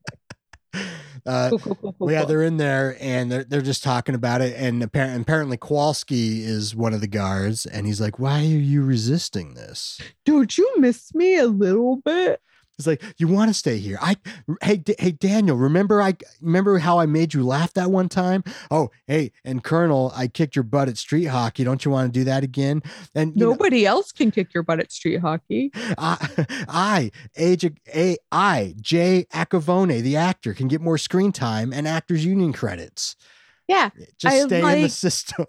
uh, Cool, cool, cool, cool, yeah, they're in there and they're, they're just talking about it. And apparently, apparently, Kawalsky is one of the guards. And he's like, Why are you resisting this? Don't you miss me a little bit? He's like, "You want to stay here? I, hey, D- hey, Daniel, remember I remember how I made you laugh that one time? Oh, hey, and Colonel, I kicked your butt at street hockey. Don't you want to do that again? And you know, Nobody else can kick your butt at street hockey. I, I, age, a, I, Jay Acovone, the actor, can get more screen time and actors union credits. Yeah. Just I stay in the system.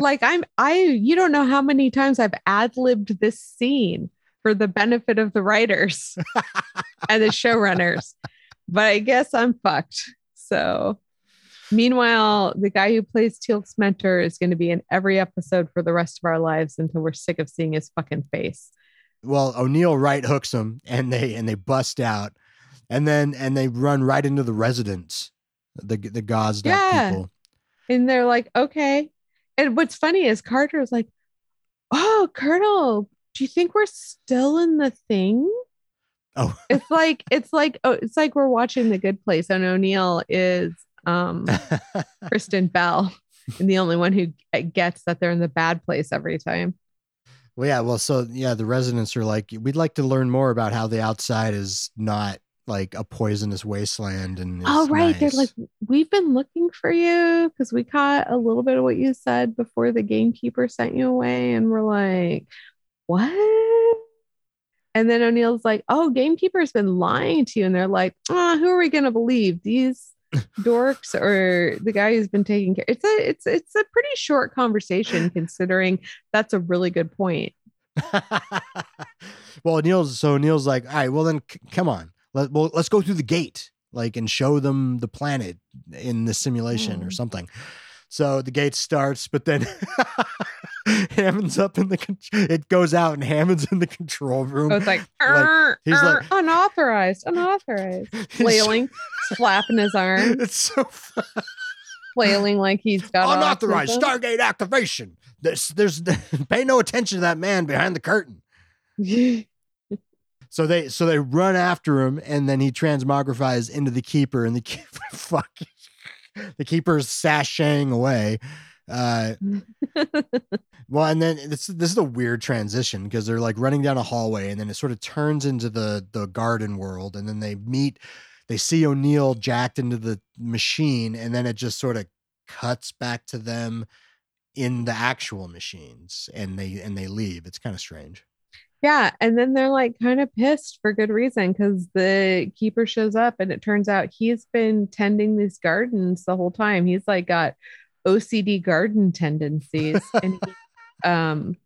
Like I'm I you don't know how many times I've ad-libbed this scene for the benefit of the writers and the showrunners. But I guess I'm fucked. So meanwhile, the guy who plays Teal's mentor is going to be in every episode for the rest of our lives until we're sick of seeing his fucking face. well, O'Neill right hooks them and they and they bust out, and then and they run right into the residents, the the Gazda Yeah. people. And they're like, okay. And what's funny is Carter's like, oh, Colonel, do you think we're still in the thing? Oh, It's like it's like oh, it's like we're watching The Good Place, and O'Neill is um Kristen Bell, and the only one who gets that they're in the bad place every time. well, yeah. Well, so yeah, the residents are like, we'd like to learn more about how the outside is not like a poisonous wasteland. And is Oh, right. They're like, we've been looking for you because we caught a little bit of what you said before the gamekeeper sent you away. And we're like, what? And then O'Neill's like, oh, gamekeeper's been lying to you. And they're like, oh, who are we going to believe? These dorks or the guy who's been taking care? It's a, it's, it's a pretty short conversation considering that's a really good point. well, Neil's so Neil's like, all right, well then, c- come on, let well let's go through the gate, like, and show them the planet in the simulation or Mm. something. So the gate starts, but then Hammond's up in the con- it goes out and Hammond's in the control room. So it's like, Like, "Arr, he's like- unauthorized, unauthorized, flailing, flapping his arm. It's so fun. flailing like he's got unauthorized. Stargate activation. There's, there's, pay no attention to that man behind the curtain. So they so they run after him, and then he transmogrifies into the keeper, and the keeper fuck, the keeper's sashaying away. Uh, well, and then this this is a weird transition because they're like running down a hallway, and then it sort of turns into the the garden world, and then they meet. They see O'Neill jacked into the machine, and then it just sort of cuts back to them in the actual machines, and they and they leave. It's kind of strange. yeah, and then they're like kind of pissed for good reason because the keeper shows up and it turns out he's been tending these gardens the whole time. He's like got OCD garden tendencies, and he, um,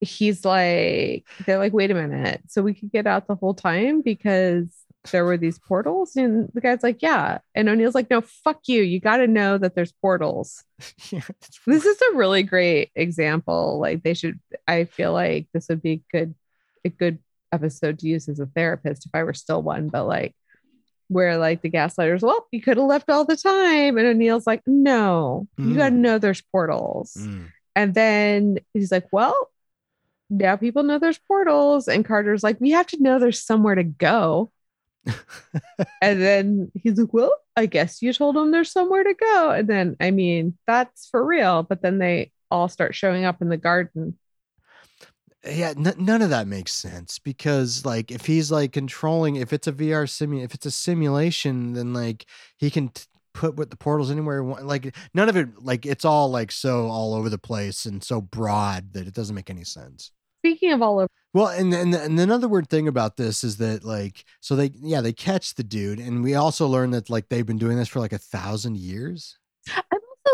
he's like, they're like, wait a minute, so we could get out the whole time because there were these portals, and the guy's like, yeah, and O'Neill's like, no, fuck you, you got to know that there's portals. yeah, this is a really great example. Like they should i feel like this would be good a good episode to use as a therapist if i were still one but like where like the gaslighters well you could have left all the time and o'neill's like no you Mm. gotta know there's portals Mm. and then he's like well now people know there's portals and carter's like we have to know there's somewhere to go and then he's like, Well, I guess you told them there's somewhere to go. And then, I mean, that's for real. But then they all start showing up in the garden. Yeah n- none of that makes sense because like if he's like controlling if it's a vr simu if it's a simulation then like he can t- put with the portals anywhere like none of it like it's all like so all over the place and so broad that it doesn't make any sense. Speaking of all over, well and and, and another weird thing about this is that like so they yeah they catch the dude and we also learn that like they've been doing this for like a thousand years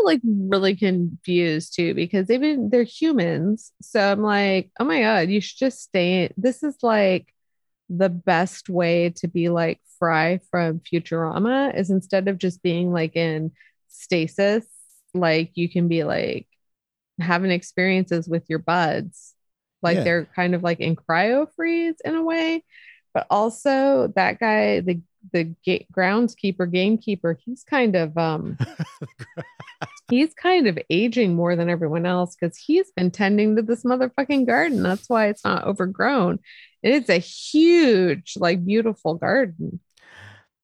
like really confused too because they've been, they're humans. So I'm like, oh my God, you should just stay. This is like the best way to be like Fry from Futurama is instead of just being like in stasis, like you can be like having experiences with your buds. Like Yeah. they're kind of like in cryo freeze in a way. But also that guy, the the ga- groundskeeper, gamekeeper, he's kind of um he's kind of aging more than everyone else because he's been tending to this motherfucking garden. That's why it's not overgrown. And it's a huge, like beautiful garden.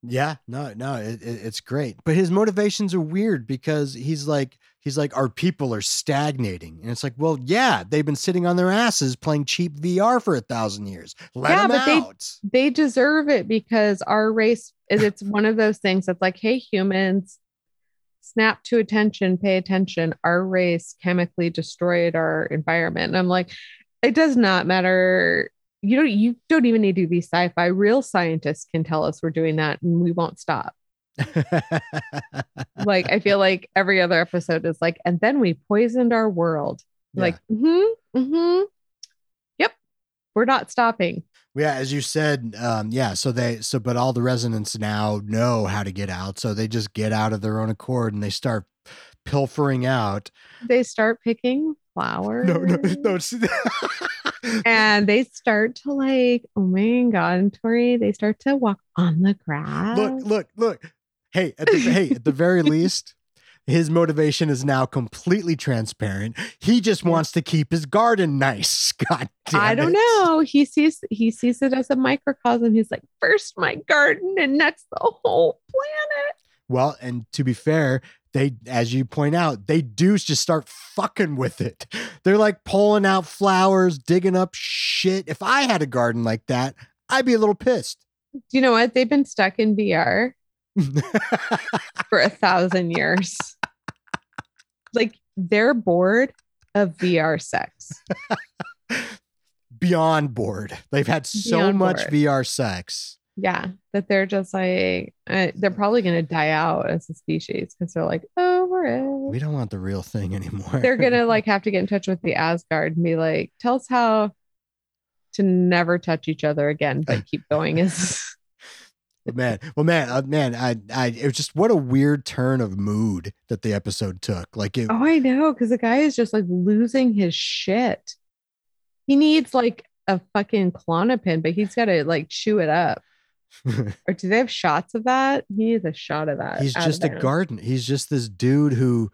Yeah, no, no, it, it, it's great. But his motivations are weird because he's like, he's like, our people are stagnating, and it's like, well, yeah, they've been sitting on their asses playing cheap VR for a thousand years. Let Yeah, them but they- out. they deserve it because our race is it's one of those things that's like, hey, humans, snap to attention, pay attention. Our race chemically destroyed our environment. And I'm like, it does not matter. You don't you don't even need to be sci-fi. Real scientists can tell us we're doing that and we won't stop. Like I feel like every other episode is like, and then we poisoned our world. Yeah. Like, mm-hmm, mm-hmm. Yep. We're not stopping. Yeah, as you said, um, yeah. So they, so but all the residents now know how to get out, so they just get out of their own accord and they start pilfering out. They start picking flowers. No, no, no. and they start to like, oh my god, Tori, they start to walk on the grass. look, look, look. Hey, at the, hey, at the very least, his motivation is now completely transparent. He just hmm. wants to keep his garden nice. God damn I don't it. know. He sees he sees it as a microcosm. He's like, first my garden and next the whole planet. Well, and to be fair, they, as you point out, they do just start fucking with it. They're like pulling out flowers, digging up shit. If I had a garden like that, I'd be a little pissed. Do you know what? They've been stuck in VR for a thousand years. like they're bored of VR sex. Beyond bored. They've had so Beyond much bored. VR sex. Yeah, that they're just like uh, they're probably gonna die out as a species because they're like over it. We don't want the real thing anymore. they're gonna like have to get in touch with the Asgard and be like, tell us how to never touch each other again, but keep going as But man, well, man, uh, man, I, I, it was just what a weird turn of mood that the episode took. Like it, oh, I know, because the guy is just like losing his shit. He needs like a fucking Klonopin, but he's gotta like chew it up. Or do they have shots of that? He needs a shot of that. he's just a garden. He's just this dude who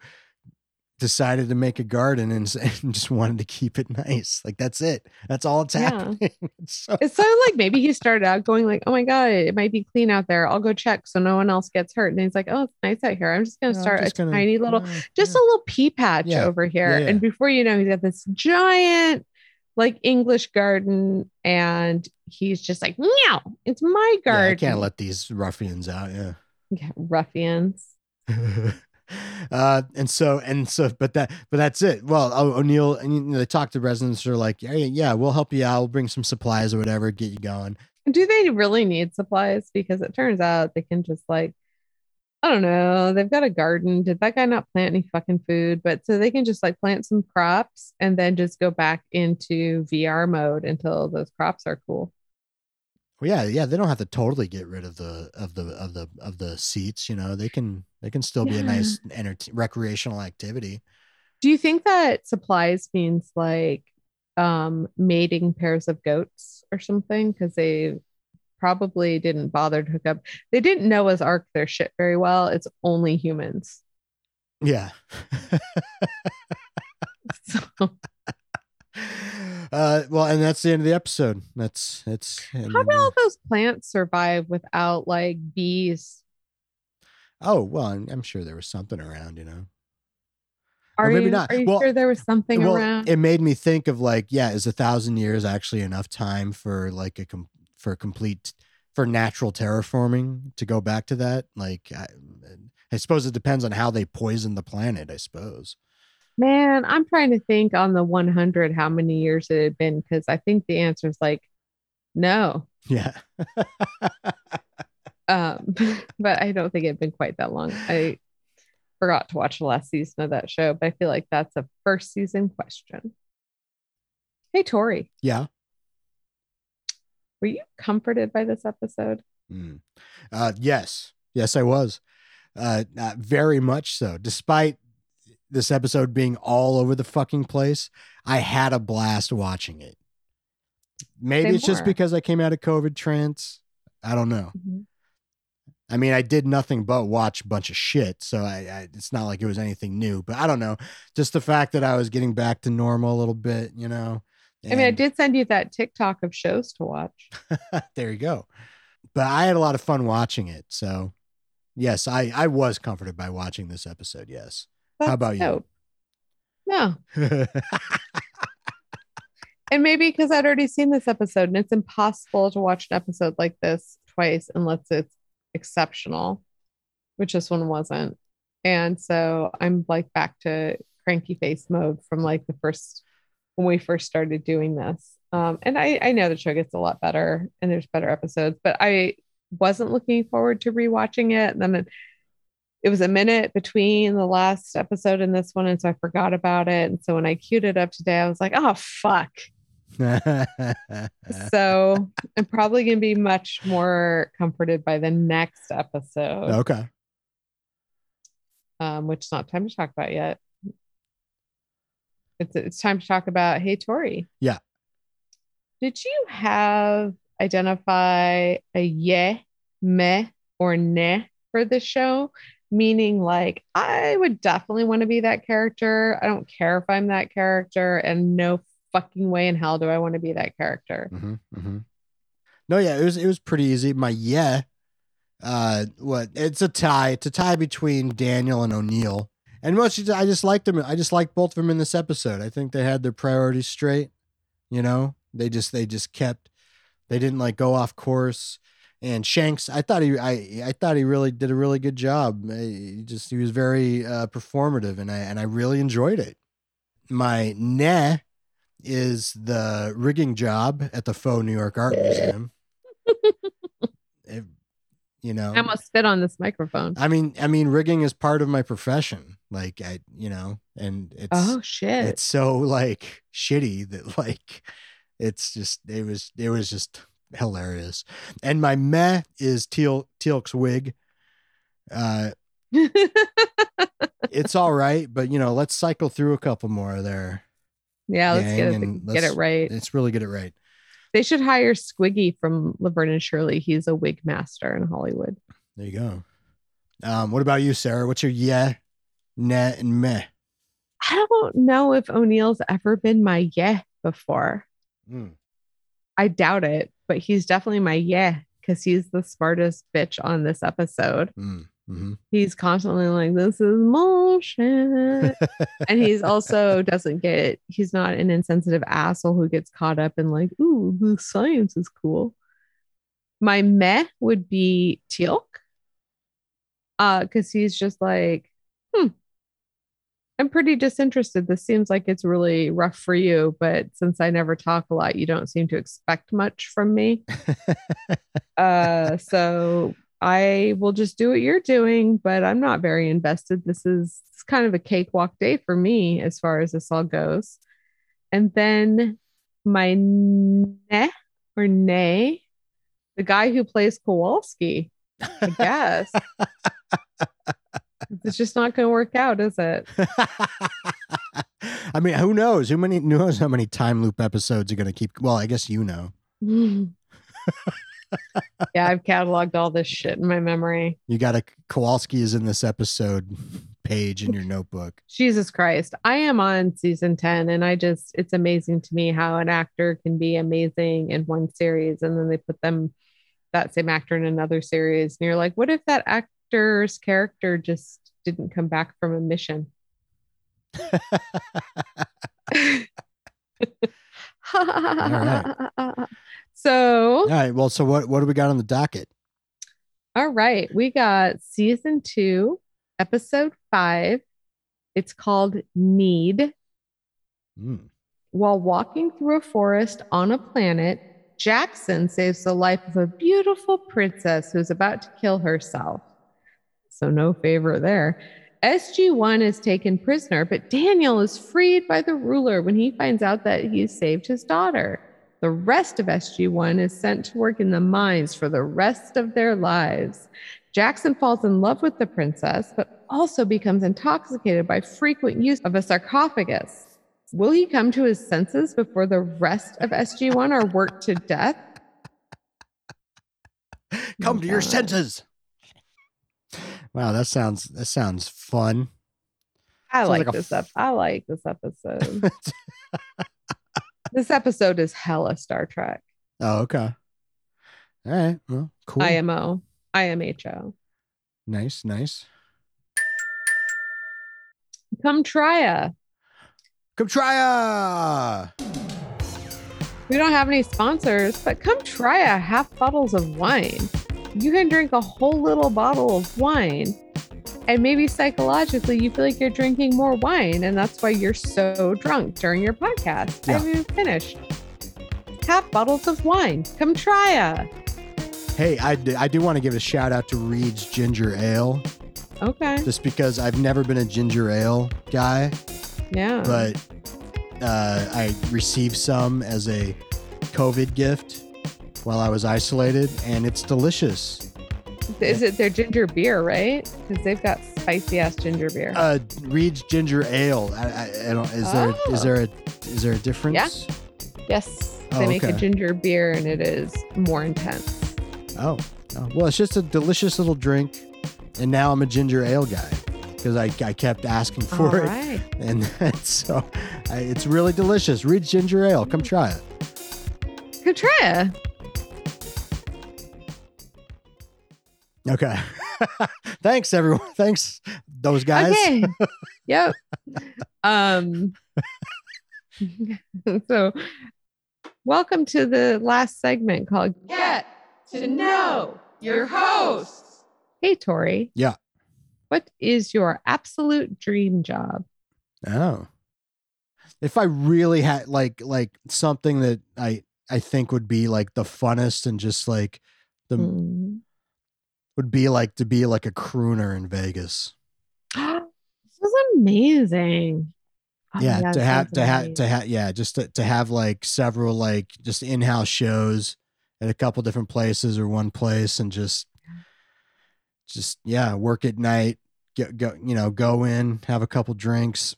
decided to make a garden and, and just wanted to keep it nice. Like that's it. That's all it's Yeah. happening. It's so- It's so like maybe he started out going like, "Oh my god, it might be clean out there. I'll go check so no one else gets hurt." And he's like, "Oh, it's nice out here. I'm just gonna "No, start just a gonna- tiny little yeah, just yeah." a little pea patch Yeah. over here. And before you know, he's got this giant like English garden, and he's just like, meow, it's my Yeah, I garden. can't let these ruffians out. Yeah. Yeah, ruffians. uh and so and so but that but that's it well O- o'neill and you know, they talk to residents who are like yeah yeah we'll help you out we'll bring some supplies or whatever get you going Do they really need supplies? Because it turns out they can just like, I don't know, they've got a garden. Did that guy not plant any fucking food? But so they can just like plant some crops and then just go back into VR mode until those crops are cool. well yeah yeah they don't have to totally get rid of the of the of the of the seats you know they can they can still be a nice enter- recreational activity Do you think that supplies means like um mating pairs of goats or something? Because they probably didn't bother to hook up. They didn't know Noah's Ark their shit very well. It's only humans. yeah So uh well and that's the end of the episode that's it's how do all those plants survive without like bees? Oh well I'm, I'm sure there was something around you know Are maybe you, not. Are you Well- sure there was something well, around? it made me think of like, yeah, is a thousand years actually enough time for like a com- for complete for natural terraforming to go back to that? Like, I, I suppose it depends on how they poison the planet. I suppose. Man, I'm trying to think on the 100 how many years it had been because I think the answer is like no. Yeah. Um, but I don't think it'd been quite that long. I forgot to watch the last season of that show, but I feel like that's a first season question. Hey, Tori, yeah. were you comforted by this episode? Mm. Uh, yes. Yes, I was. Uh, uh, very much so. Despite this episode being all over the fucking place, I had a blast watching it. Maybe it's just because I came out of COVID trance. I don't know. I mean, I did nothing but watch a bunch of shit, so I, I it's not like it was anything new. But I don't know, just the fact that I was getting back to normal a little bit, you know. I mean, I did send you that TikTok of shows to watch. there you go. but I had a lot of fun watching it. So, yes, I I was comforted by watching this episode. Yes. How about you? dope. No. And maybe because I'd already seen this episode and it's impossible to watch an episode like this twice unless it's exceptional, which this one wasn't. And so I'm like back to cranky face mode from like the first when we first started doing this. Um, and I, I know the show gets a lot better and there's better episodes, but I wasn't looking forward to rewatching it. And then it, it was a minute between the last episode and this one. And so I forgot about it. And so when I queued it up today, I was like, oh, fuck. So I'm probably going to be much more comforted by the next episode, okay. um, which is not time to talk about yet. It's, it's time to talk about Hey Tori. Yeah. Did you have identify a yeah, meh, or nah for this show? Meaning, like, I would definitely want to be that character. I don't care if I'm that character, and no fucking way in hell do I want to be that character. hmm hmm No, yeah, it was it was pretty easy. My yeah, uh, what? It's a tie. It's a tie between Daniel and O'Neill. And most, I just liked them. I just liked both of them in this episode. I think they had their priorities straight. You know, they just they just kept. They didn't like go off course. And Shanks, I thought he, I, I thought he really did a really good job. He just he was very uh, performative, and I and I really enjoyed it. My nah is the rigging job at the faux New York Art Museum. It- you know, I almost spit on this microphone. I mean, I mean, rigging is part of my profession. Like I, you know, and it's oh shit. it's so like shitty that like it's just it was it was just hilarious. And my meh is Teal Teal'c's wig. Uh, it's all right, but you know, let's cycle through a couple more there. Yeah, let's get it, and get it right. Let's really get it right. They should hire Squiggy from Laverne and Shirley. He's a wig master in Hollywood. There you go. Um, what about you, Sarah? What's your yeah, nah, and meh? I don't know if O'Neill's ever been my yeah before. Mm. I doubt it, but he's definitely my yeah because he's the smartest bitch on this episode. Mm. Hmm He's constantly like, "This is bullshit," and he's also doesn't get. He's not an insensitive asshole who gets caught up in like, "Ooh, the science is cool." My meh would be Teal'c, uh, because he's just like, "Hmm, I'm pretty disinterested. This seems like it's really rough for you, but since I never talk a lot, you don't seem to expect much from me." uh so i will just do what you're doing but i'm not very invested this is kind of a cakewalk day for me as far as this all goes and then my ne or nay the guy who plays kawalsky i guess it's just not going to work out is it I mean, who knows? Who many knows how many time loop episodes are going to keep? Well, I guess you know. yeah i've cataloged all this shit in my memory You got a Kawalsky is in this episode page in your notebook. Jesus Christ. I am on season 10 and I just it's amazing to me how an actor can be amazing in one series and then they put them that same actor in another series and you're like what if that actor's character just didn't come back from a mission? So, All right. Well, so what what do we got on the docket? all right, we got season 2, episode 5. It's called Need. Mm. While walking through a forest on a planet, Jackson saves the life of a beautiful princess who's about to kill herself. So, no favor there. SG1 is taken prisoner, but Daniel is freed by the ruler when he finds out that he saved his daughter. The rest of SG1 is sent to work in the mines for the rest of their lives. Jackson falls in love with the princess, but also becomes intoxicated by frequent use of a sarcophagus. Will he come to his senses before the rest of SG1 are worked to death? Come to your God. senses. Wow, that sounds that sounds fun. I Sounds like, like this f- up. I like this episode. this episode is hella Star Trek. Oh, okay. All right. Well, cool. IMO, IMHO. Nice, nice. Come try a. Come try a. We don't have any sponsors, but come try a half bottles of wine. You can drink a whole little bottle of wine, and maybe psychologically you feel like you're drinking more wine, and that's why you're so drunk during your podcast. I Yeah. haven't even finished. Half bottles of wine. Come try a. Hey, I, d- I do want to give a shout out to Reed's Ginger Ale, Okay. just because I've never been a ginger ale guy, Yeah. but uh, I received some as a COVID gift while I was isolated, and it's delicious. Is it their ginger beer, right? Because they've got spicy ass ginger beer. Uh, Reed's Ginger Ale. I, I, I don't. Is there Oh. is there a is there a difference? yes. oh, They make a ginger beer and it is more intense. Oh, oh, well, it's just a delicious little drink, and now I'm a ginger ale guy because I, I kept asking for All it, right. and so I, it's really delicious. Reed's Ginger Ale, come try it. Come try it. Okay, thanks everyone. Thanks those guys. Okay. yep. Um so welcome to the last segment called Get to Know Your Host. Hey Tori. Yeah. What is your absolute dream job? Oh, if I really had like like something that I I think would be like the funnest and just like the Hmm. Would be like to be like a crooner in Vegas. this is amazing. Oh, yeah, to have to have to have yeah just to, to have like several like just in-house shows at a couple different places or one place and just just yeah work at night get go you know go in have a couple drinks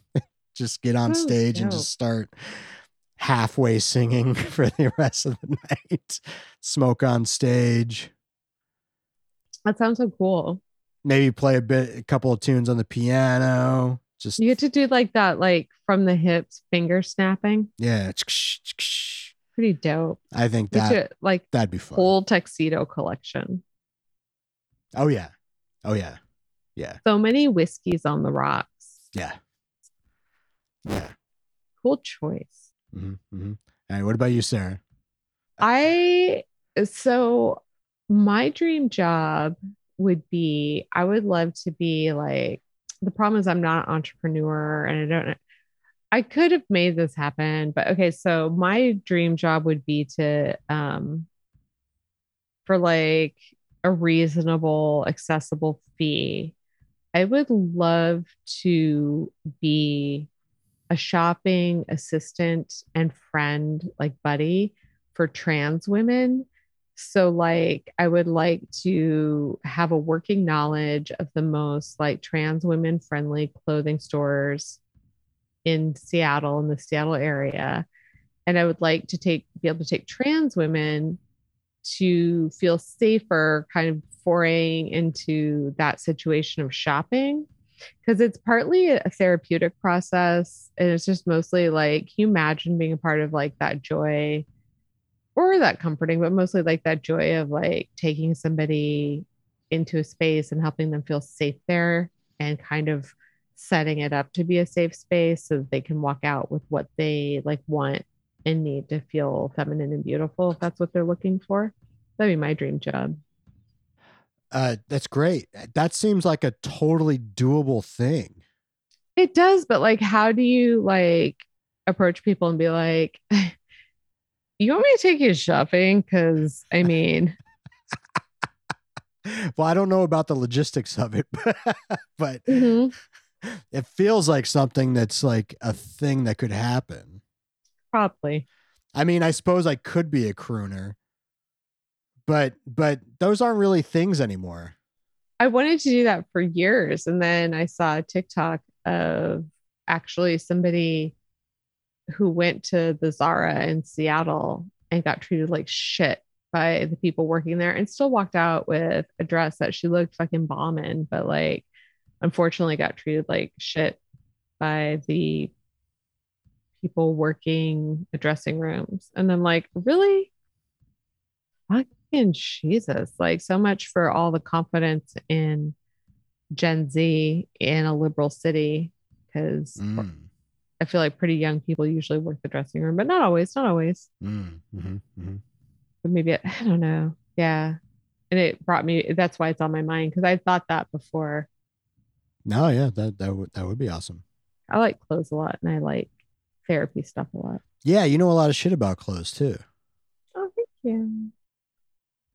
just get on stage and just start halfway singing for the rest of the night smoke on stage That sounds so cool. maybe play a bit a couple of tunes on the piano just You get to do like that, like from the hips finger snapping. yeah Pretty dope. i think that should, like that'd be fun whole tuxedo collection. Oh yeah. Oh yeah. Yeah. So many whiskeys on the rocks. Yeah. Yeah. Cool choice. hmm hmm All right. What about you, Sarah? I so my dream job would be I would love to be like the problem is I'm not an entrepreneur and I don't I could have made this happen, but okay, so my dream job would be to um for like a reasonable accessible fee. I would love to be a shopping assistant and friend like buddy for trans women. So like I would like to have a working knowledge of the most like trans women friendly clothing stores in Seattle in the Seattle area. And I would like to take be able to take trans women to feel safer kind of foraying into that situation of shopping because it's partly a therapeutic process and it's just mostly like you imagine being a part of like that joy or that comforting but mostly like that joy of like taking somebody into a space and helping them feel safe there and kind of setting it up to be a safe space so that they can walk out with what they like want and need to feel feminine and beautiful if that's what they're looking for that'd be my dream job Uh, that's great. That seems like a totally doable thing. It does, but like, how do you like approach people and be like, you want me to take you shopping? Because I mean, Well, I don't know about the logistics of it, but mhm, it feels like something that's like a thing that could happen. probably. I mean, I suppose I could be a crooner, but but those aren't really things anymore. I wanted to do that for years. And then I saw a TikTok of actually somebody who went to the Zara in Seattle and got treated like shit by the people working there and still walked out with a dress that she looked fucking bomb in, but like unfortunately got treated like shit by the people working the dressing rooms. And I'm like, really? Fuck And Jesus, like so much for all the confidence in Gen Z in a liberal city. Cause Mm, I feel like pretty young people usually work the dressing room, but not always, not always. mm, mhm, mhm. But maybe it, I don't know. Yeah. And it brought me that's why it's on my mind because I thought that before. No, yeah, that that would that would be awesome. I like clothes a lot and I like therapy stuff a lot. Yeah, you know a lot of shit about clothes too. Oh, thank you.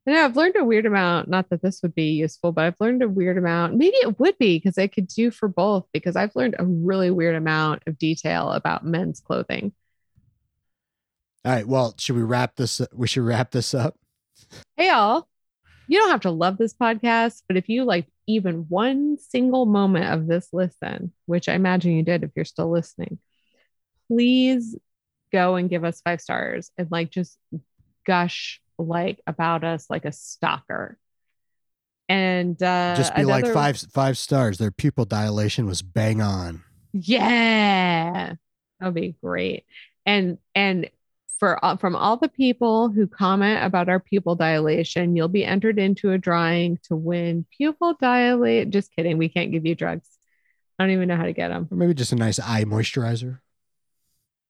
And I've learned a weird amount. Not that this would be useful, but I've learned a weird amount. Maybe it would be because I could do for both because I've learned a really weird amount of detail about men's clothing. All right, well, should we wrap this? Uh, we should wrap this up. Hey, y'all, you don't have to love this podcast, but if you like even one single moment of this listen, which I imagine you did if you're still listening, please go and give us five stars and like just gush like about us like a stalker. And uh Just be like five five stars. Their pupil dilation was bang on. Yeah, that would be great. And and for uh, from all the people who comment about our pupil dilation, you'll be entered into a drawing to win pupil dilate. Just kidding, we can't give you drugs. I don't even know how to get them. Or maybe just a nice eye moisturizer.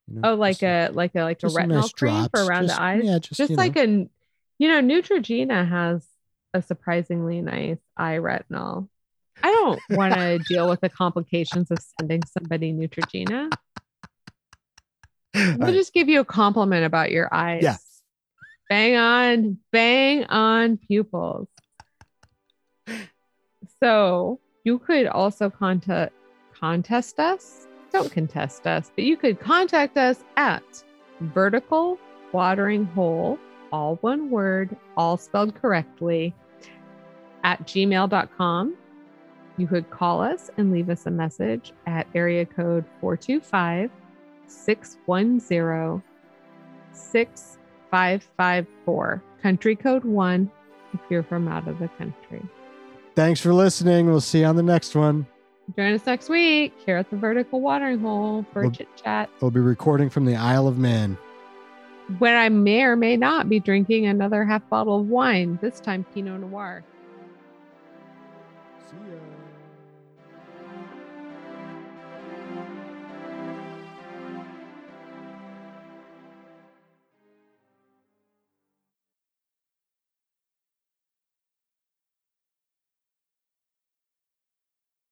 You know, Oh, like a like a like a retinol nice cream for around Just- the eyes. Yeah, just, Just like know. a, you know, Neutrogena has a surprisingly nice eye retinol. I don't want to deal with the complications of sending somebody Neutrogena. We'll just give you a compliment about your eyes. Yeah. Bang on, bang on pupils. So you could also contact contest us. Don't contest us, but you could contact us at vertical watering hole, all one word, all spelled correctly, at gmail.com. You could call us and leave us a message at area code 425 610 6554. Country code 1 if you're from out of the country. Thanks for listening. We'll see you on the next one. Join us next week here at the Vertical Watering Hole for a Well- chit chat, We'll be recording from the Isle of Man. Where I may or may not be drinking another half bottle of wine, this time Pinot Noir. See ya.